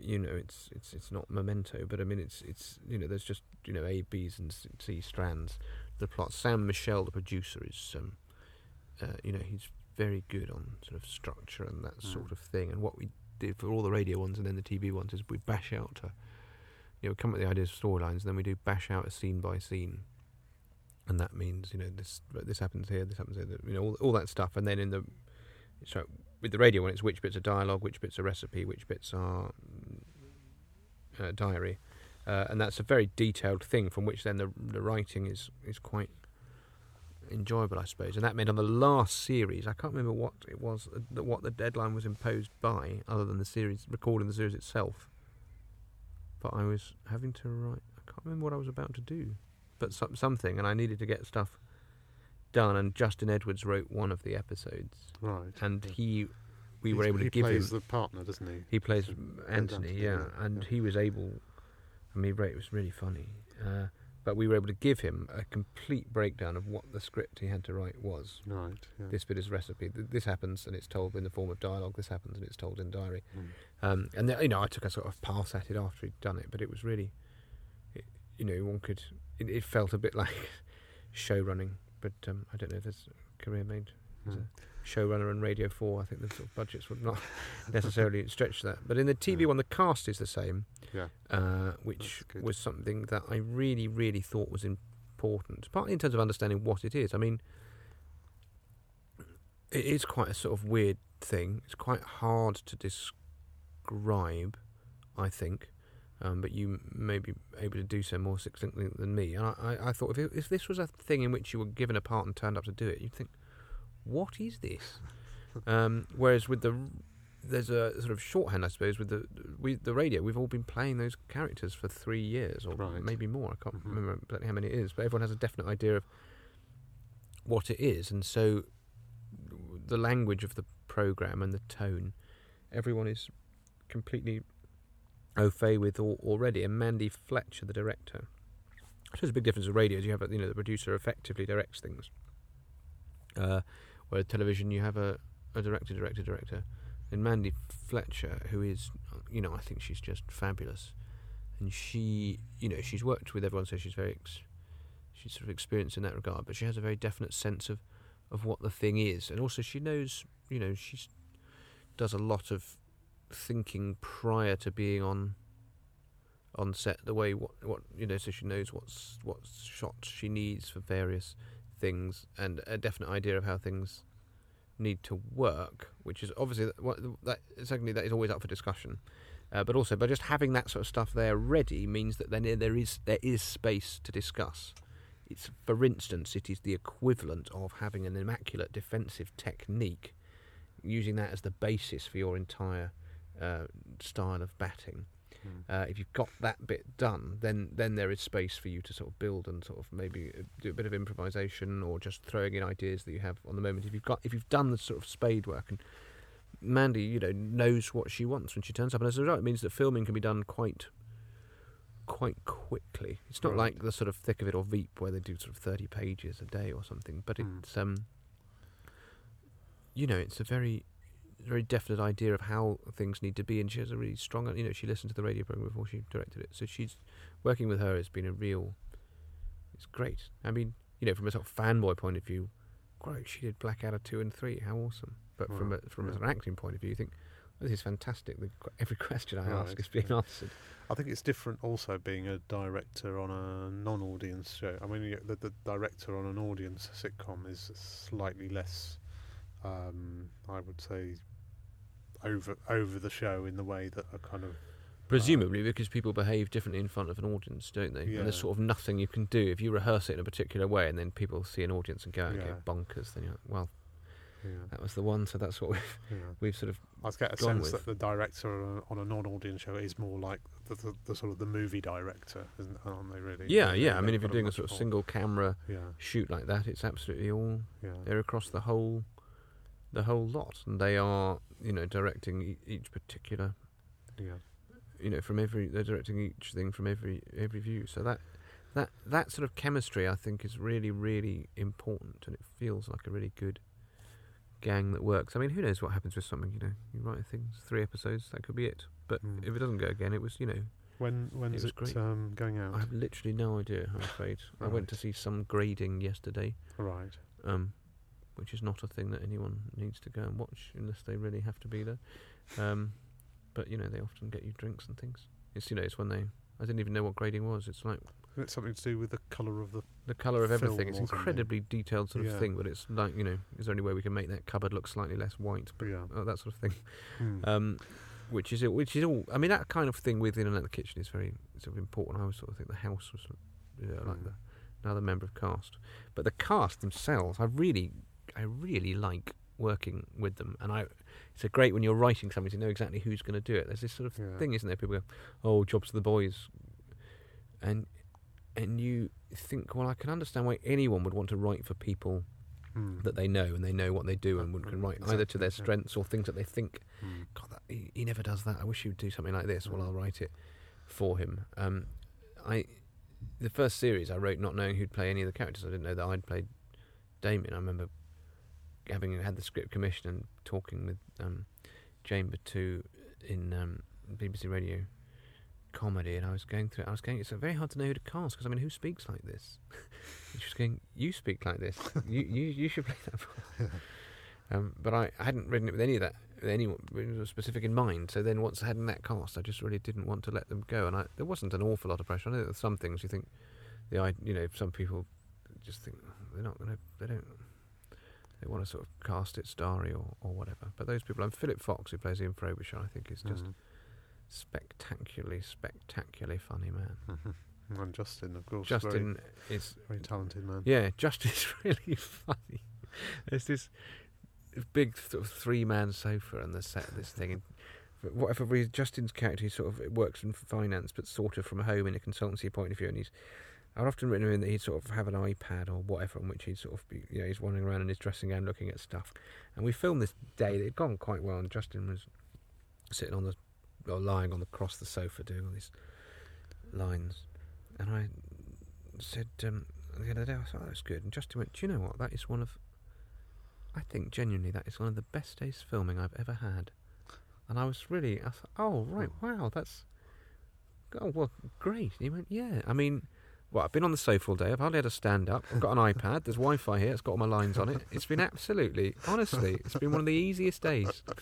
You know, it's it's it's not memento, but I mean, it's it's you know, there's just you know A, B's, and C- strands. The plot. Sam Michell, the producer, is um, uh, you know, he's very good on sort of structure and that Mm. sort of thing. And what we did for all the radio ones and then the TV ones is we bash out a you know, come up with the ideas of storylines, and then we do bash out a scene by scene, and that means you know this this happens here, this happens here, you know, all, all that stuff, and then in the so with the radio one, it's which bits are dialogue, which bits are recipe, which bits are uh, diary, uh, and that's a very detailed thing from which then the the writing is is quite enjoyable, I suppose. And that meant on the last series, I can't remember what it was, uh, what the deadline was imposed by, other than the series recording the series itself but I was having to write. I can't remember what I was about to do, but some, something, and I needed to get stuff done. And Justin Edwards wrote one of the episodes, Right. and yeah. he, we He's- were able to give him. plays the partner, doesn't he? He plays So- Anthony, Anthony, yeah, yeah, and yeah. he was able. I mean, it was really funny, uh, but we were able to give him a complete breakdown of what the script he had to write was. Right. Yeah. This bit is recipe. This happens, and it's told in the form of dialogue. This happens, and it's told in diary. Mm. Um, and then, you know, I took a sort of pass at it after he'd done it, but it was really, it, you know, one could. It, it felt a bit like show running, but um, I don't know if there's a career made as Mm. a showrunner and Radio Four. I think the sort of budgets would not necessarily stretch that. But in the TV Yeah. one, the cast is the same, Yeah. uh, which was something that I really, really thought was important. Partly in terms of understanding what it is. I mean, it is quite a sort of weird thing. It's quite hard to describe, I think. Um, but you may be able to do so more succinctly than me. And I, I, I thought if, it, if this was a thing in which you were given a part and turned up to do it, you'd think, what is this? um, whereas with the there's a sort of shorthand, I suppose, with the with the radio. We've all been playing those characters for three years, or Right. maybe more. I can't Mhm. remember exactly how many it is, but everyone has a definite idea of what it is, and so the language of the program and the tone, everyone is completely au fait with al- already. And Mandy Fletcher, the director, So suppose a big difference with radio you have you know the producer effectively directs things, uh, whereas television you have a, a director, director, director. And Mandy Fletcher, who is, you know, I think she's just fabulous, and she, you know, she's worked with everyone, so she's very, ex- she's sort of experienced in that regard. But she has a very definite sense of, of what the thing is, and also she knows, you know, she does a lot of thinking prior to being on on set the way what what you know so she knows what's what shots she needs for various things and a definite idea of how things need to work which is obviously that, that secondly that is always up for discussion. Uh, but also by just having that sort of stuff there ready means that then there is there is space to discuss. It's for instance it is the equivalent of having an immaculate defensive technique using that as the basis for your entire uh, style of batting Mm. uh, if you've got that bit done, then then there is space for you to sort of build and sort of maybe uh, do a bit of improvisation or just throwing in ideas that you have on the moment. If you've got if you've done the sort of spade work and Mandy, you know, knows what she wants when she turns up, and as a result, it means that filming can be done quite quite quickly. It's not Right. like the sort of thick of it or Veep where they do sort of thirty pages a day or something, but Mm. it's um, you know, it's a very very definite idea of how things need to be, and she has a really strong. You know, she listened to the radio program before she directed it, so she's working with her has been a real. It's great. I mean, you know, from a sort of fanboy point of view, great. She did Blackadder two and three. How awesome! But from a, from yeah. an acting point of view, you think oh, this is fantastic. The, every question I ask Right, is being yeah. answered. I think it's different also being a director on a non-audience show. I mean, the, the director on an audience sitcom is slightly less, um, I would say, over over the show in the way that a kind of Presumably because people behave differently in front of an audience, don't they? Yeah. And there's sort of nothing you can do if you rehearse it in a particular way, and then people see an audience and go and Yeah. get bonkers. Then you're like, well, Yeah, that was the one, so that's what we've we've sort of I get a sense with. that the director on a, non-audience show is more like the, the, the sort of the movie director, isn't aren't they? Really? yeah yeah. I mean, if you're doing a sort of single camera shoot like that, it's absolutely all they're across the whole the whole lot, and they are you know directing e- each particular yeah. you know from every they're directing each thing from every every view. So that that that sort of chemistry I think is really really important, and it feels like a really good gang that works. I mean, who knows what happens with something? You know, you write things three episodes, that could be it. But Mm. if it doesn't go again, it was you know When when It is was it um, going out? I have literally no idea. I'm afraid I went to see some grading yesterday. Right. um, which is not a thing that anyone needs to go and watch unless they really have to be there. Um, but you know, they often get you drinks and things. It's you know, it's when they. I didn't even know what grading was. It's like Is it something to do with the colour of the? the colour of everything. It's or something. incredibly detailed sort of Yeah. thing, but it's like you know, is there any way we can make that cupboard look slightly less white? Yeah. Uh, that sort of thing. Hmm. Um, which is it? Which is all. I mean, that kind of thing within and out the kitchen is very sort of important. I always sort of think the house was, you know, like Mm. the another member of cast, but the cast themselves, I really, I really like working with them, and I. It's a great when you're writing something to know exactly who's going to do it. There's this sort of Yeah. thing, isn't there? People go, "Oh, jobs to the boys," and and you think, well, I can understand why anyone would want to write for people Hmm. that they know and they know what they do and can Mm, write either to exactly, their strengths or things that they think Hmm. God, that, he, he never does that. I wish he would do something like this. Well, Mm. I'll write it for him. Um, I, the first series I wrote not knowing who'd play any of the characters. I didn't know that I'd played Damien. I remember having had the script commissioned and talking with um, Jane Berthoud in um, BBC Radio comedy, and I was going through. it. I was going. It's very hard to know who to cast because I mean, who speaks like this? she was going, "You speak like this. you you you should play that." part." Um, but I, I hadn't written it with any of that, with anyone specific in mind. So then, once I had in that cast, I just really didn't want to let them go, and I, there wasn't an awful lot of pressure. I know that some things you think, the I, you know, some people just think "Oh, they're not going to, they don't, they want to sort of cast it starry or, or whatever. But those people, and Philip Fox, who plays Ian Frobisher, I think is just Hmm. spectacularly, spectacularly funny man. Mhm. And Justin, of course, very, Justin is very talented man. yeah, Justin's really funny. There's this big sort of three man sofa on the set of this thing. And for whatever reason, Justin's character he sort of works in finance, but sort of from home in a consultancy point of view. And he's I've often written in that he'd sort of have an iPad or whatever on which he'd sort of be, you know, he's wandering around in his dressing gown looking at stuff. And we filmed this day. It had gone quite well, and Justin was sitting on the or lying on the cross the sofa doing all these lines. And I said um, the other day, I thought that was good. And Justin went, Do you know what? That is one of, I think genuinely, that is one of the best days filming I've ever had. And I was really, I thought, Oh, right, wow, that's, oh, well, great. And he went, Yeah. I mean, well, I've been on the sofa all day. I've hardly had to stand up. I've got an iPad. There's Wi Fi here. It's got all my lines on it. It's been absolutely, honestly, it's been one of the easiest days.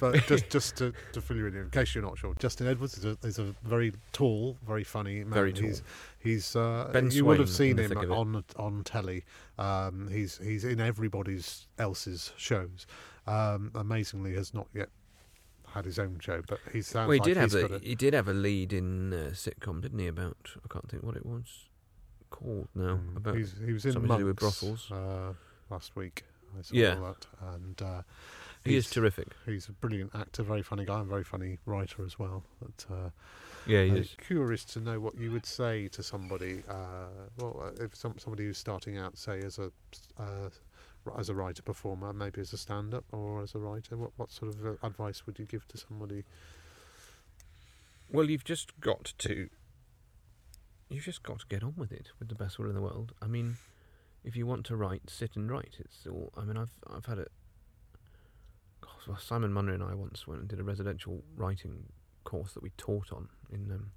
But just just to, to fill you in, in case you're not sure, Justin Edwards is a, is a very tall, very funny man. Very tall. He's, he's uh, Ben you would have seen him thick of it. on on telly. Um, he's he's in everybody's else's shows. Um, amazingly, has not yet had his own show, but he sounds Well, he like did have he's a, a, he did have a lead in a sitcom, didn't he? About I can't think what it was called now. Mm, About he's, he was in something to do with Monks, brothels. uh, last week. I saw Yeah. that, and uh, he is terrific. He's a brilliant actor, very funny guy, and very funny writer as well. But uh, Yeah, he I'm is. curious to know what you would say to somebody. Uh, well, uh, if some, somebody who's starting out, say as a uh, as a writer performer, maybe as a stand-up or as a writer, what what sort of uh, advice would you give to somebody? Well, you've just got to. You've just got to get on with it with the best will in the world. I mean, if you want to write, sit and write. It's all. I mean, I've I've had it. gosh, well, Simon Munnery and I once went and did a residential writing course that we taught on in um,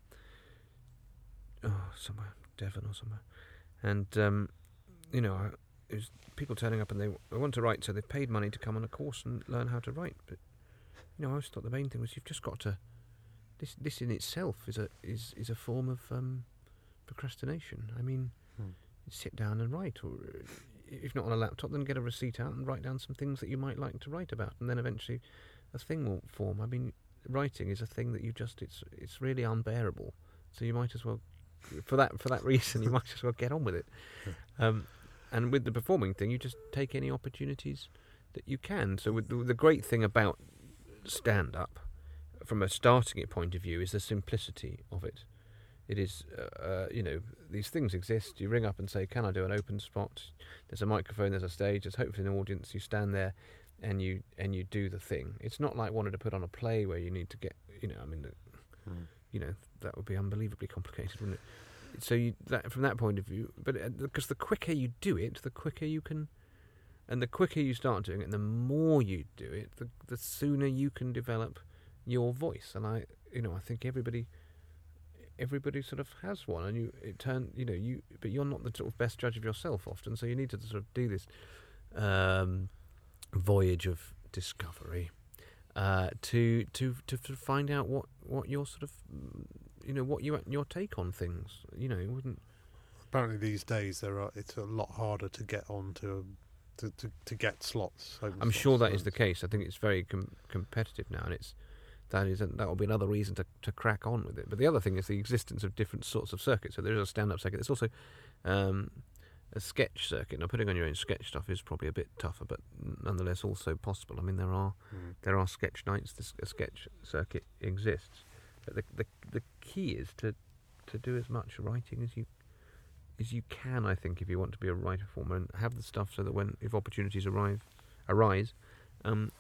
oh somewhere Devon or somewhere, and um, you know, Was people turning up and they, they want to write, so they've paid money to come on a course and learn how to write. But you know, I always thought the main thing was you've just got to this this in itself is a is is a form of um, procrastination. I mean, Hmm. sit down and write, or if not on a laptop, then get a receipt out and write down some things that you might like to write about, and then eventually a thing will form. I mean, writing is a thing that you just it's it's really unbearable. So you might as well, for that for that reason, you might as well get on with it. Um, and with the performing thing, you just take any opportunities that you can. So with the, the great thing about stand up, from a starting it point of view, is the simplicity of it. It is, uh, uh, you know, these things exist. You ring up and say, "Can I do an open spot?" There's a microphone, there's a stage, there's hopefully an audience. You stand there, and you and you do the thing. It's not like wanting to put on a play where you need to get, you know, I mean, Mm. you know, that would be unbelievably complicated, wouldn't it? So you, that, from that point of view, but uh, because the quicker you do it, the quicker you can, and the quicker you start doing it, and the more you do it, the the sooner you can develop your voice. And I, you know, I think everybody, everybody sort of has one, and you it turn, you know, you, but you're not the sort of best judge of yourself often, so you need to sort of do this um, voyage of discovery uh, to to to find out what what your sort of you know what you your take on things. You know, it wouldn't. Apparently, these days there are. It's a lot harder to get on to, to, to, get slots. I'm slots, sure that so is the case. I think it's very com- competitive now, and it's that is that will be another reason to to crack on with it. But the other thing is the existence of different sorts of circuits. So there is a stand-up circuit. There's also um, a sketch circuit. Now, putting on your own sketch stuff is probably a bit tougher, but nonetheless also possible. I mean, there are Mm. there are sketch nights. This a sketch circuit exists, but the the the key is to to do as much writing as you as you can. I think if you want to be a writer performer and have the stuff so that when if opportunities arrive arise, um,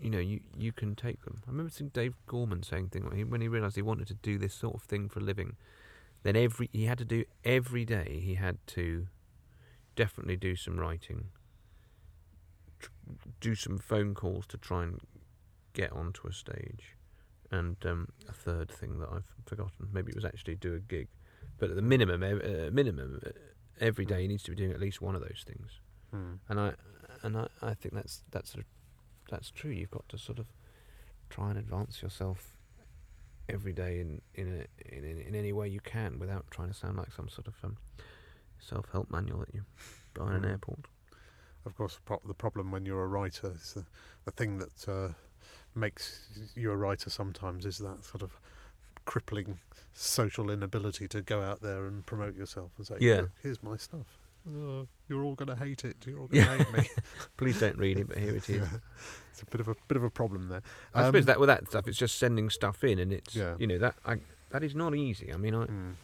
you know you you can take them. I remember seeing Dave Gorman saying thing when he, when he realised he wanted to do this sort of thing for a living. Then every he had to do every day. He had to definitely do some writing, tr- do some phone calls to try and get onto a stage, and um, a third thing that I've forgotten. Maybe it was actually do a gig, but at the minimum, uh, minimum, uh, every day he needs to be doing at least one of those things. Mm. And I and I, I think that's that's sort of that's true. You've got to sort of try and advance yourself every day in in a, in, in any way you can without trying to sound like some sort of um, self help manual that you buy in an Mhm. airport. Of course, the problem when you're a writer is the, the thing that uh, makes you a writer sometimes is that sort of crippling social inability to go out there and promote yourself and say, Yeah. "Look, here's my stuff. Uh, you're all going to hate it. You're all going to hate me. Please don't read it, but here it is. Yeah. It's a bit of a bit of a problem there. I suppose Um, that with that stuff, it's just sending stuff in, and it's Yeah. you know that I, that is not easy. I mean, I, mm,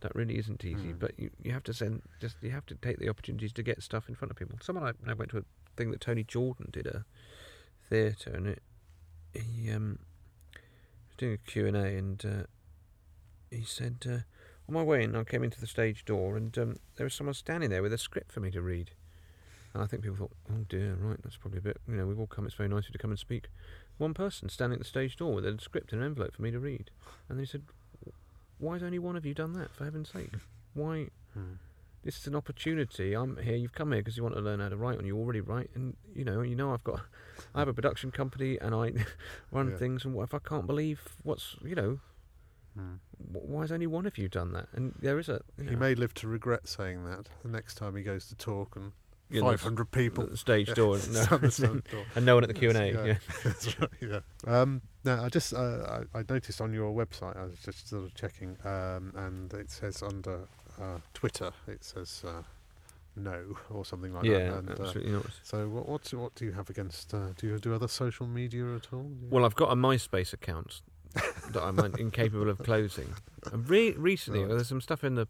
that really isn't easy. Mm. But you, you have to send just you have to take the opportunities to get stuff in front of people. Someone I, I went to a thing that Tony Jordan did a theatre, and it he um was doing a Q and uh, he said uh, on my way in, I came into the stage door, and um, there was someone standing there with a script for me to read. And I think people thought, oh dear, right, that's probably a bit, you know, we've all come, it's very nice of you to come and speak. One person standing at the stage door with a script and an envelope for me to read. And then he said, why has only one of you done that, for heaven's sake? Why? mm, This is an opportunity. I'm here. You've come here because you want to learn how to write, and you already write. And you know, you know, I've got, I have a production company, and I run Yeah. things. And what if I can't believe what's, you know, mm. why has only one of you done that? And there is a, He know, may live to regret saying that the next time he goes to talk and you know, 500 people. at the stage Yeah. door, and no, Stand at the door. and no one at the Q and A. Yeah. Yeah. That's right, yeah. Um, no, I just uh, I, I noticed on your website. I was just sort of checking, um, and it says under uh, Twitter, it says uh, no or something like yeah, that. And, uh, absolutely not. so what what do, what do you have against? Uh, do you do other social media at all? Well, I've got a MySpace account that I'm incapable of closing. And re- recently, Right. there's some stuff in the.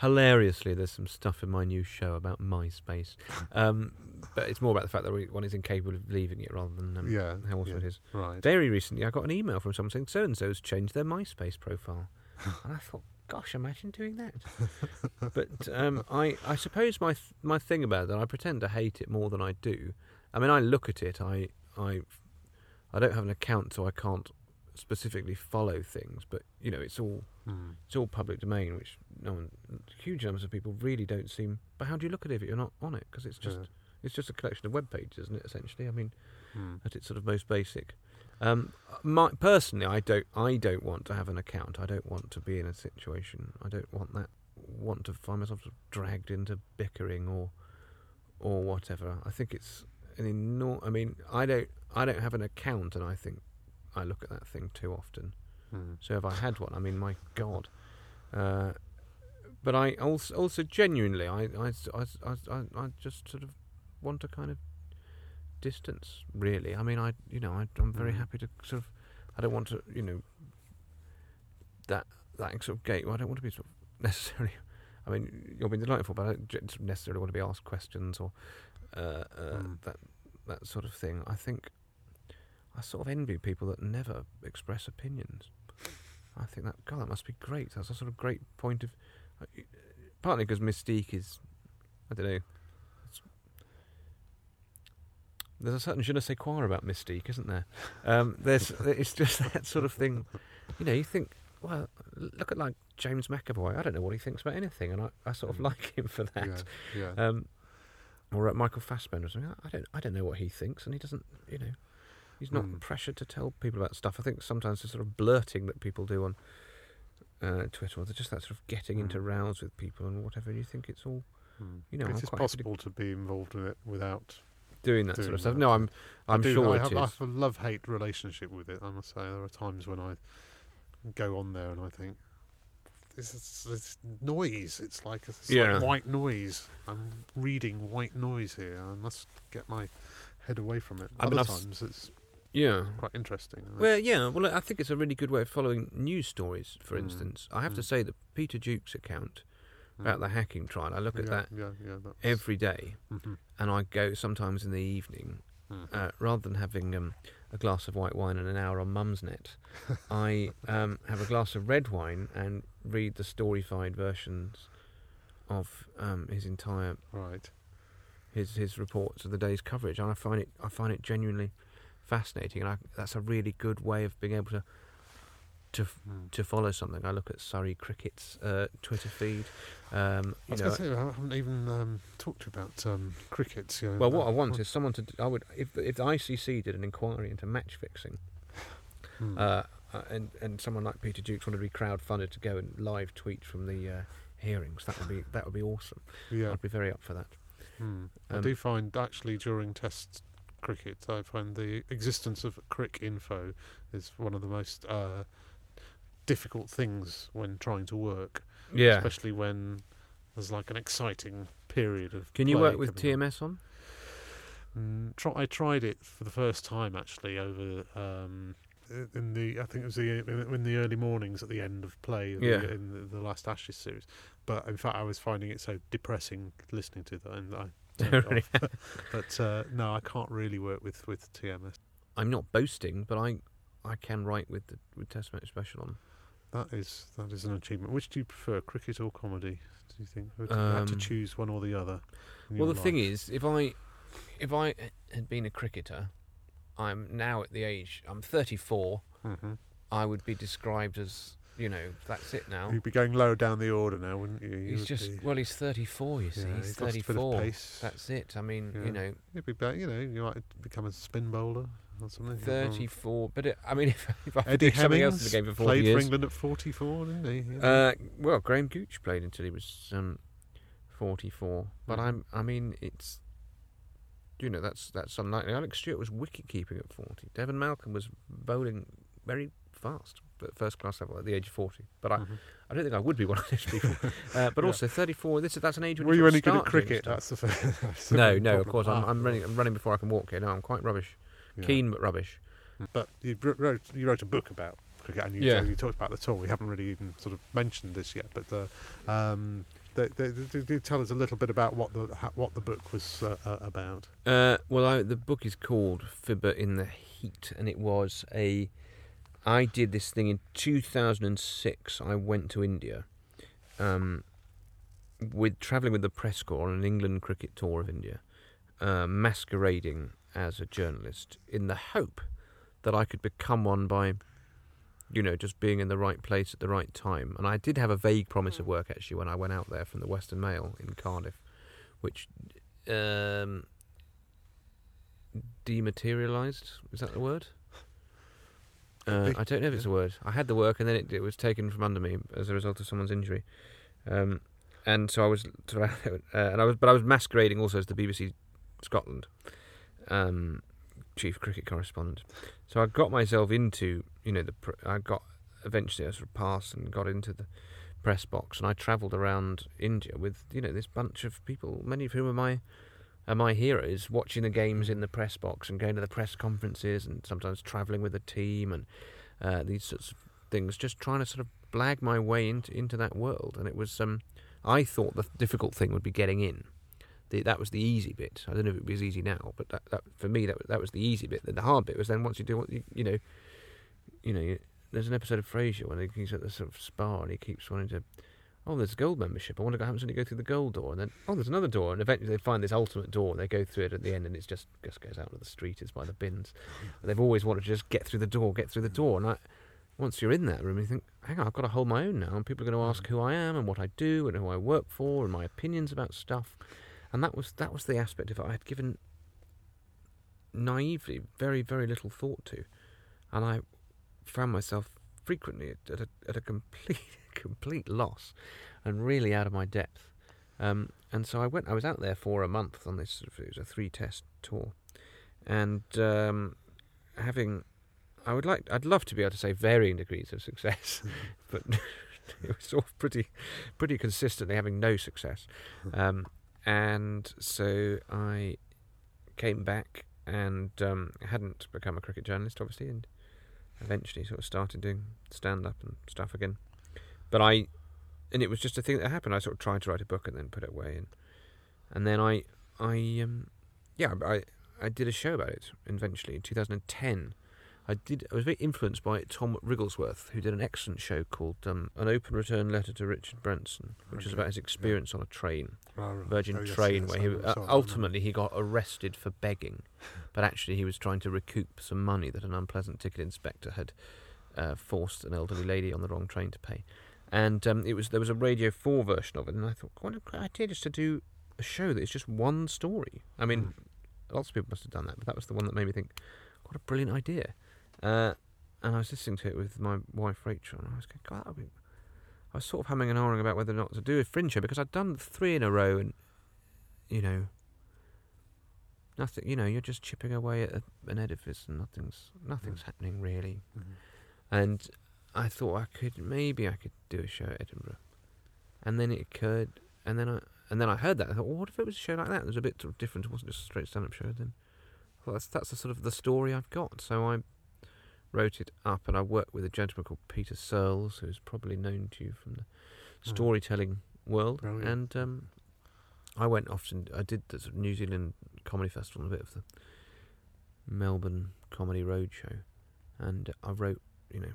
Hilariously, there's some stuff in my new show about MySpace, um, but it's more about the fact that one is incapable of leaving it rather than um, yeah, how awesome yeah, it is. right. Very recently, I got an email from someone saying so and so's changed their MySpace profile, and I thought, gosh, imagine doing that. but um, I, I suppose my th- my thing about that, I pretend to hate it more than I do. I mean, I look at it, I I I don't have an account, so I can't specifically follow things. But you know, it's all Mm. it's all public domain, which no one, huge numbers of people really don't seem. But how do you look at it if you're not on it? Because it's just Yeah. it's just a collection of web pages, isn't it? Essentially, I mean, Mm. at its sort of most basic. Um, my, personally, I don't. I don't want to have an account. I don't want to be in a situation. I don't want that. Want to find myself dragged into bickering or or whatever. I think it's an enormous. I mean, I don't. I don't have an account, and I think I look at that thing too often. Mm. So if I had one, I mean, my God. Uh, but I also, also genuinely, I, I, I, I, I- I just sort of want to kind of distance, really. I mean, I, you know, I, I'm very Mm. happy to sort of, I don't want to, you know, that, that sort of gate, I don't want to be sort of necessarily, I mean, you're being delightful, but I don't necessarily want to be asked questions or uh, uh, Mm. that, that sort of thing. I think I sort of envy people that never express opinions. I think that God, that must be great. That's a sort of great point of, uh, partly because Mystique is, I don't know. It's, there's a certain je ne sais quoi about Mystique, isn't there? Um, there's, it's just that sort of thing. You know, you think, well, look at like James McAvoy. I don't know what he thinks about anything, and I, I sort of Mm. like him for that. Yeah, yeah. Um, or uh, Michael Fassbender or something. I- don't, I don't know what he thinks, and he doesn't, you know, he's not Mm. pressured to tell people about stuff. I think sometimes the sort of blurting that people do on uh, Twitter, or just that sort of getting into Mm. rows with people and whatever. And you think it's all Mm. you know, it I'm is quite to- possible to be involved in it without. Doing that sort of stuff. that. No, I'm, I'm do- sure I have. I have a love-hate relationship with it. I must say, there are times when I go on there and I think. This is this noise. It's like it's Yeah. like white noise. I'm reading white noise here. I must get my head away from it. I Other times it's Yeah. quite interesting. Well, yeah. Well, I think it's a really good way of following news stories. For Mm, instance, I have to mm. say that Peter Jukes's account. About the hacking trial. I look at yeah, that Yeah, yeah. Every day, mhm, and I go sometimes in the evening mhm. uh, rather than having um, a glass of white wine and an hour on Mumsnet. I um, have a glass of red wine and read the storyfied versions of um, his entire right. his his reports of the day's coverage, and I find it I find it genuinely fascinating, and I, that's a really good way of being able to to Mm. to follow something. I look at Surrey Cricket's uh, Twitter feed. Um, I was know, going to say, I haven't even um, talked to you about um, cricket. You know, well, what I want is someone to. d- I would if if the ICC did an inquiry into match fixing. hmm. uh, uh, and and someone like Peter Jukes wanted to be crowdfunded to go and live tweet from the uh, hearings. That would be that would be awesome. yeah. I'd be very up for that. Hmm. I Um, do find actually during Test cricket, I find the existence of Cricinfo is one of the most uh, difficult things when trying to work, Yeah. especially when there's like an exciting period of. Can you work with. TMS on? Mm, try, I tried it for the first time actually over um, in the I think it was the in the early mornings at the end of play in, Yeah. the, in the, the last Ashes series. But in fact, I was finding it so depressing listening to that, and I Really? but uh, no, I can't really work with with TMS. I'm not boasting, but I I can write with the with Test Match Special on. That is that is an achievement. Which do you prefer, cricket or comedy? Do you think? You have to Um, choose one or the other? Well, the thing is, if I if I had been a cricketer, I'm now at the age I'm 34. Mhm. I would be described as you know that's it now. you'd be going low down the order now, wouldn't you? You He's just be- well, he's 34. You see, yeah, he's you've lost a bit of 34. pace. That's it. I mean, Yeah. you know, You'd be better, you know, you might become a spin bowler or something. 34. But it, I mean, if, if I Eddie do something Hemmings else in the game for 40 played for. England at 44, didn't he? Yeah. Uh, well, Graham Gooch played until he was um, 44. But Mhm. I'm, I mean, it's, you know, that's that's unlikely. Alec Stewart was wicket keeping at 40. Devon Malcolm was bowling very fast at first class level at the age of 40. But I, Mhm. I don't think I would be one of those people. Uh, but Yeah. also 34. This that's an age when Were you any good at cricket? That's the, first, No, no, of problem. course. I'm, Ah, I'm running. I'm running before I can walk here. No, I'm quite rubbish. Yeah. Keen but rubbish. But you wrote you wrote a book about cricket, and you, Yeah. you talked about the tour. We haven't really even sort of mentioned this yet, but uh, um, they, they, they, do tell us a little bit about what the ha- what the book was uh, uh, about. Uh, well, I, the book is called Fibber in the Heat, and it was a. I did this thing in 2006. I went to India, um, with traveling with the press corps on an England cricket tour of India, uh, masquerading as a journalist in the hope that I could become one by, you know, just being in the right place at the right time. And I did have a vague promise of work actually when I went out there from the Western Mail in Cardiff, which. Um, dematerialized. Is that the word? Uh, I don't know if it's a word. I had the work and then it, it was taken from under me as a result of someone's injury, um, and so I was uh, and I was, but I was masquerading also as the BBC Scotland um, chief cricket correspondent. So I got myself into, you know, the I got eventually I sort of passed and got into the press box, and I travelled around India with, you know, this bunch of people, many of whom are my are my heroes, watching the games in the press box and going to the press conferences, and sometimes travelling with a team and uh, these sorts of things, just trying to sort of blag my way into into that world. And it was, um, I thought the difficult thing would be getting in. The, that was the easy bit. I don't know if it be easy now, but that, that for me that that was the easy bit. The hard bit was then once you do what you, you know, you know. You, there's an episode of Frasier when he's at the sort of spa and he keeps wanting to. Oh, there's a gold membership. I wonder what happens when you go through the gold door, and then oh, there's another door, and eventually they find this ultimate door, and they go through it at the end, and it just just goes out to the street. It's by the bins. And they've always wanted to just get through the door, get through the door, and I, once you're in that room, you think, hang on, I've got to hold my own now, and people are going to ask mm. who I am and what I do and who I work for and my opinions about stuff, and that was that was the aspect of it I had given naively very very little thought to, and I found myself frequently at a, at a complete complete loss and really out of my depth. Um, and so I went. I was out there for a month on this. It was a three test tour, and um, having, I would like. I'd love to be able to say varying degrees of success, but it was sort of pretty, pretty consistently having no success. Um, and so I came back and um, hadn't become a cricket journalist, obviously, and eventually sort of started doing stand up and stuff again. But I, and it was just a thing that happened. I sort of tried to write a book and then put it away, and and then I, I, um, yeah, I, I did a show about it eventually in 2010. I did. I was very influenced by Tom Wrigglesworth, who did an excellent show called um, "An Open Return Letter to Richard Branson," which Okay, is about his experience on a train, right. Virgin Oh, train, yes, where I he uh, ultimately he got arrested for begging, but actually he was trying to recoup some money that an unpleasant ticket inspector had uh, forced an elderly lady on the wrong train to pay. And um, it was there was a Radio Four version of it, and I thought, what a great idea just to do a show that is just one story. I mean, lots of people must have done that, but that was the one that made me think, what a brilliant idea. Uh, and I was listening to it with my wife Rachel, and I was going, God, that would be... I was sort of humming and hawing about whether or not to do a fringe show because I'd done three in a row, and you know, nothing. You know, you're just chipping away at a, an edifice, and nothing's nothing's happening really. Mhm. And I thought I could maybe I could do a show at Edinburgh, and then it occurred, and then I and then I heard that I thought, well, what if it was a show like that? It was a bit sort of different. It wasn't just a straight stand-up show. Then thought that's that's the sort of the story I've got. So I wrote it up, and I worked with a gentleman called Peter Searles, who's probably known to you from the Oh. storytelling world, Brilliant. and um, I went often. I did the sort of New Zealand Comedy Festival and a bit of the Melbourne Comedy Roadshow, and I wrote, you know,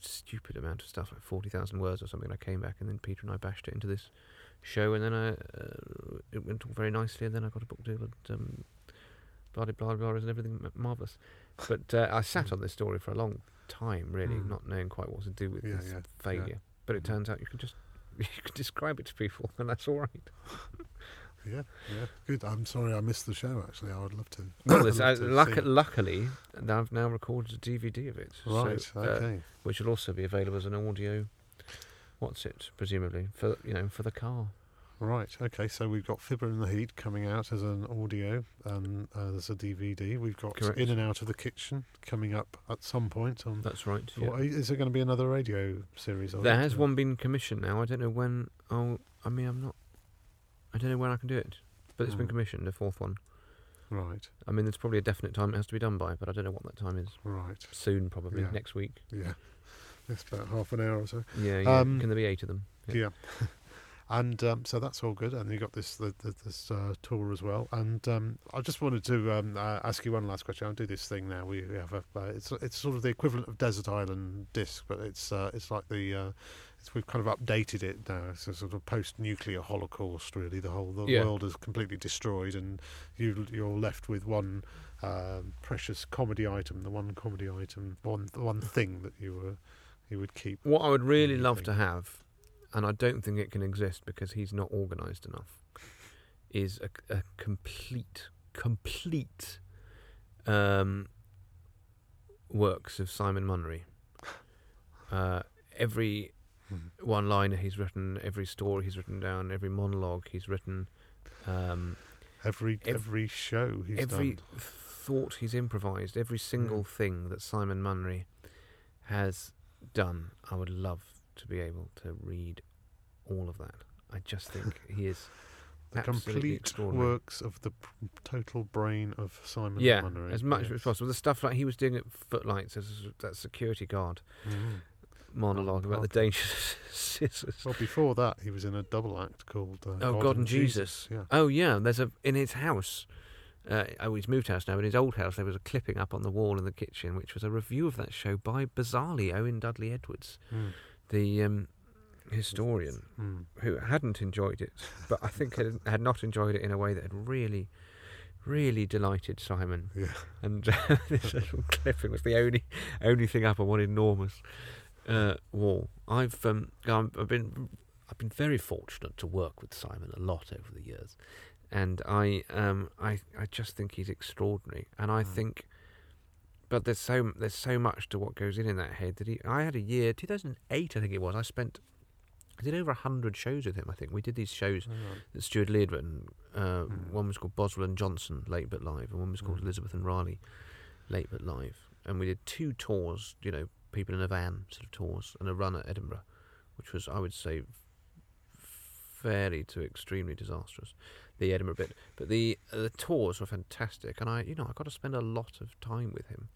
stupid amount of stuff like forty thousand words or something. I came back, and then Peter and I bashed it into this show, and then I, uh, it went all very nicely, and then I got a book deal, and um, blah blah blah blah, and everything marvelous. But uh, I sat on this story for a long time, really, Mm. not knowing quite what to do with Yeah, this yeah, failure. But it turns out you can just you can describe it to people, and that's all right. Yeah, yeah, good. I'm sorry I missed the show. Actually, I would love to. Well, there's, love uh, to luck- luckily, I've now recorded a DVD of it, so, right. uh, okay. which will also be available as an audio. What's it? Presumably for you know for the car. Right. Okay. So we've got Fibber in the Heat coming out as an audio, and uh, there's a DVD. We've got Correct. In and Out of the Kitchen coming up at some point. On That's right. Yeah. is there going to be another radio series? There has one been commissioned now. I don't know when. Oh, I mean, I'm not. I don't know when I can do it, but it's been Mm. commissioned. The fourth one. Right. I mean, there's probably a definite time it has to be done by, but I don't know what that time is. Right. Soon, probably Yeah. next week. Yeah. It's about half an hour or so. Yeah. yeah. Um, can there be eight of them? Yeah. and um, so that's all good. And you got this the, the, this uh, tour as well. And um, I just wanted to um, uh, ask you one last question. I'll do this thing now. We, we have a uh, it's it's sort of the equivalent of Desert Island Disc, but it's uh, it's like the uh, it's, we've kind of updated it now. It's a sort of post-nuclear holocaust. Really, the whole the Yeah. world is completely destroyed, and you you're left with one. Um, precious comedy item, the one comedy item, one the one thing that you were you would keep. What I would really love to have, and I don't think it can exist because he's not organised enough, is a, a complete, complete um, works of Simon Munnery. Uh, every Mhm. one liner he's written, every story he's written down, every monologue he's written, um, Every Ev- every show he's every done. thought he's improvised, every single thing that Simon Munnery has done, I would love to be able to read all of that. I just think he is The complete works of the p- total brain of Simon yeah, Munnery. as much yes. as possible. The stuff like he was doing at Footlights as that security guard Mm. monologue about the okay. dangerous scissors. Well, before that, he was in a double act called uh, Oh, God, and Jesus. Yeah. Oh yeah, there's a in his house. Uh, oh, he's moved house now. But in his old house, there was a clipping up on the wall in the kitchen, which was a review of that show by bizarrely Owen Dudley Edwards, Mm. The um, historian, Mm. who hadn't enjoyed it, but I think had, had not enjoyed it in a way that had really, really delighted Simon. Yeah. And uh, this little clipping was the only only thing up on one enormous uh, wall. I've um, I've been I've been very fortunate to work with Simon a lot over the years, and I um I I just think he's extraordinary, and I Mm. think. But there's so there's so much to what goes in in that head that he. I had a year, 2008, I think it was. I spent, I did over hundred shows with him. I think we did these shows All right. that Stewart Lee had written. Uh, Mm. One was called Boswell and Johnson, Late But Live, and one was called Mm. Elizabeth and Raleigh, Late But Live. And we did two tours, you know, people in a van sort of tours, and a run at Edinburgh, which was, I would say, fairly to extremely disastrous. The Edinburgh bit, but the the tours were fantastic, and I, you know, I got to spend a lot of time with him.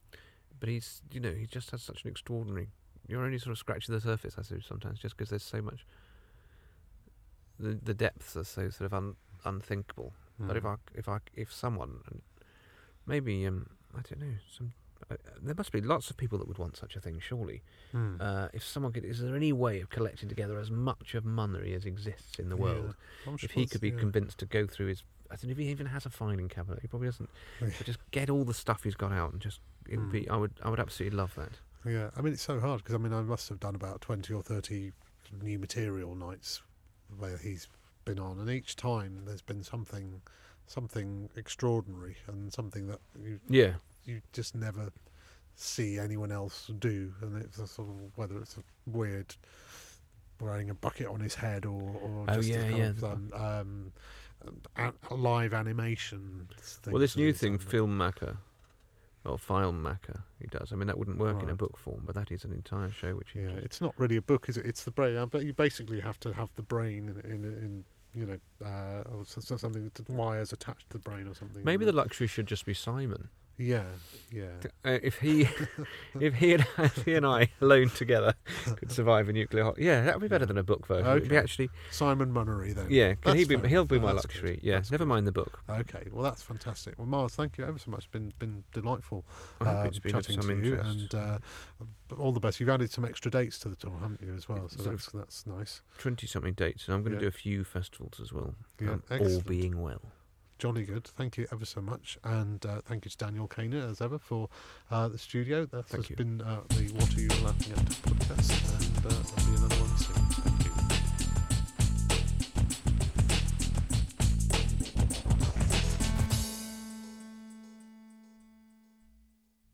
But he's, you know, he just has such an extraordinary. You're only sort of scratching the surface, I suppose, sometimes, just because there's so much. The the depths are so sort of un, unthinkable. But if Mm. I if I if someone maybe um I don't know some there must be lots of people that would want such a thing surely. Mm. Uh, if someone could, is there any way of collecting together as much of Munnery as exists in the world? Yeah. If he could be yeah. convinced to go through his, I don't know if he even has a filing cabinet. He probably doesn't. But just get all the stuff he's got out and just it would Mm. be. I would I would absolutely love that. Yeah, I mean it's so hard because I mean I must have done about twenty or thirty new material nights where he's been on, and each time there's been something, something extraordinary and something that you Yeah. You just never see anyone else do, and it's a sort of whether it's a weird wearing a bucket on his head or or Oh, just yeah, yeah. um, um, a, live animation. Well, this new thing, done. Fylm-Makker, or Fylm-Makker, he does. I mean, that wouldn't work in a book form, but that is an entire show which Yeah, it's not really a book, is it? It's the brain. uh, But you basically have to have the brain in, in, in you know, uh, or s- s- something wires attached to the brain or something. Maybe the luxury should just be Simon. Yeah, yeah. Uh, if he, if he and if he and I alone together could survive a nuclear hot, yeah, that would be better Yeah. than a book version. It'd be actually, Simon Munnery then. yeah. Can he be? Fair. He'll be my That's luxury. good. Yeah, That's never good. mind the book. Okay, well that's fantastic. Well, Mars, thank you ever so much. It's been been delightful it's been chatting to you, and uh, all the best. You've added some extra dates to the tour, haven't you, as well? So that's that's nice. Twenty something dates, and I'm going to Yeah. do a few festivals as well. Yeah, um, all being well. Jolly good. Thank you ever so much, and uh, thank you to Daniel Kaner as ever for uh, the studio. That Thank has you. been uh, the What Are You Laughing At podcast, and uh, there'll be another one soon.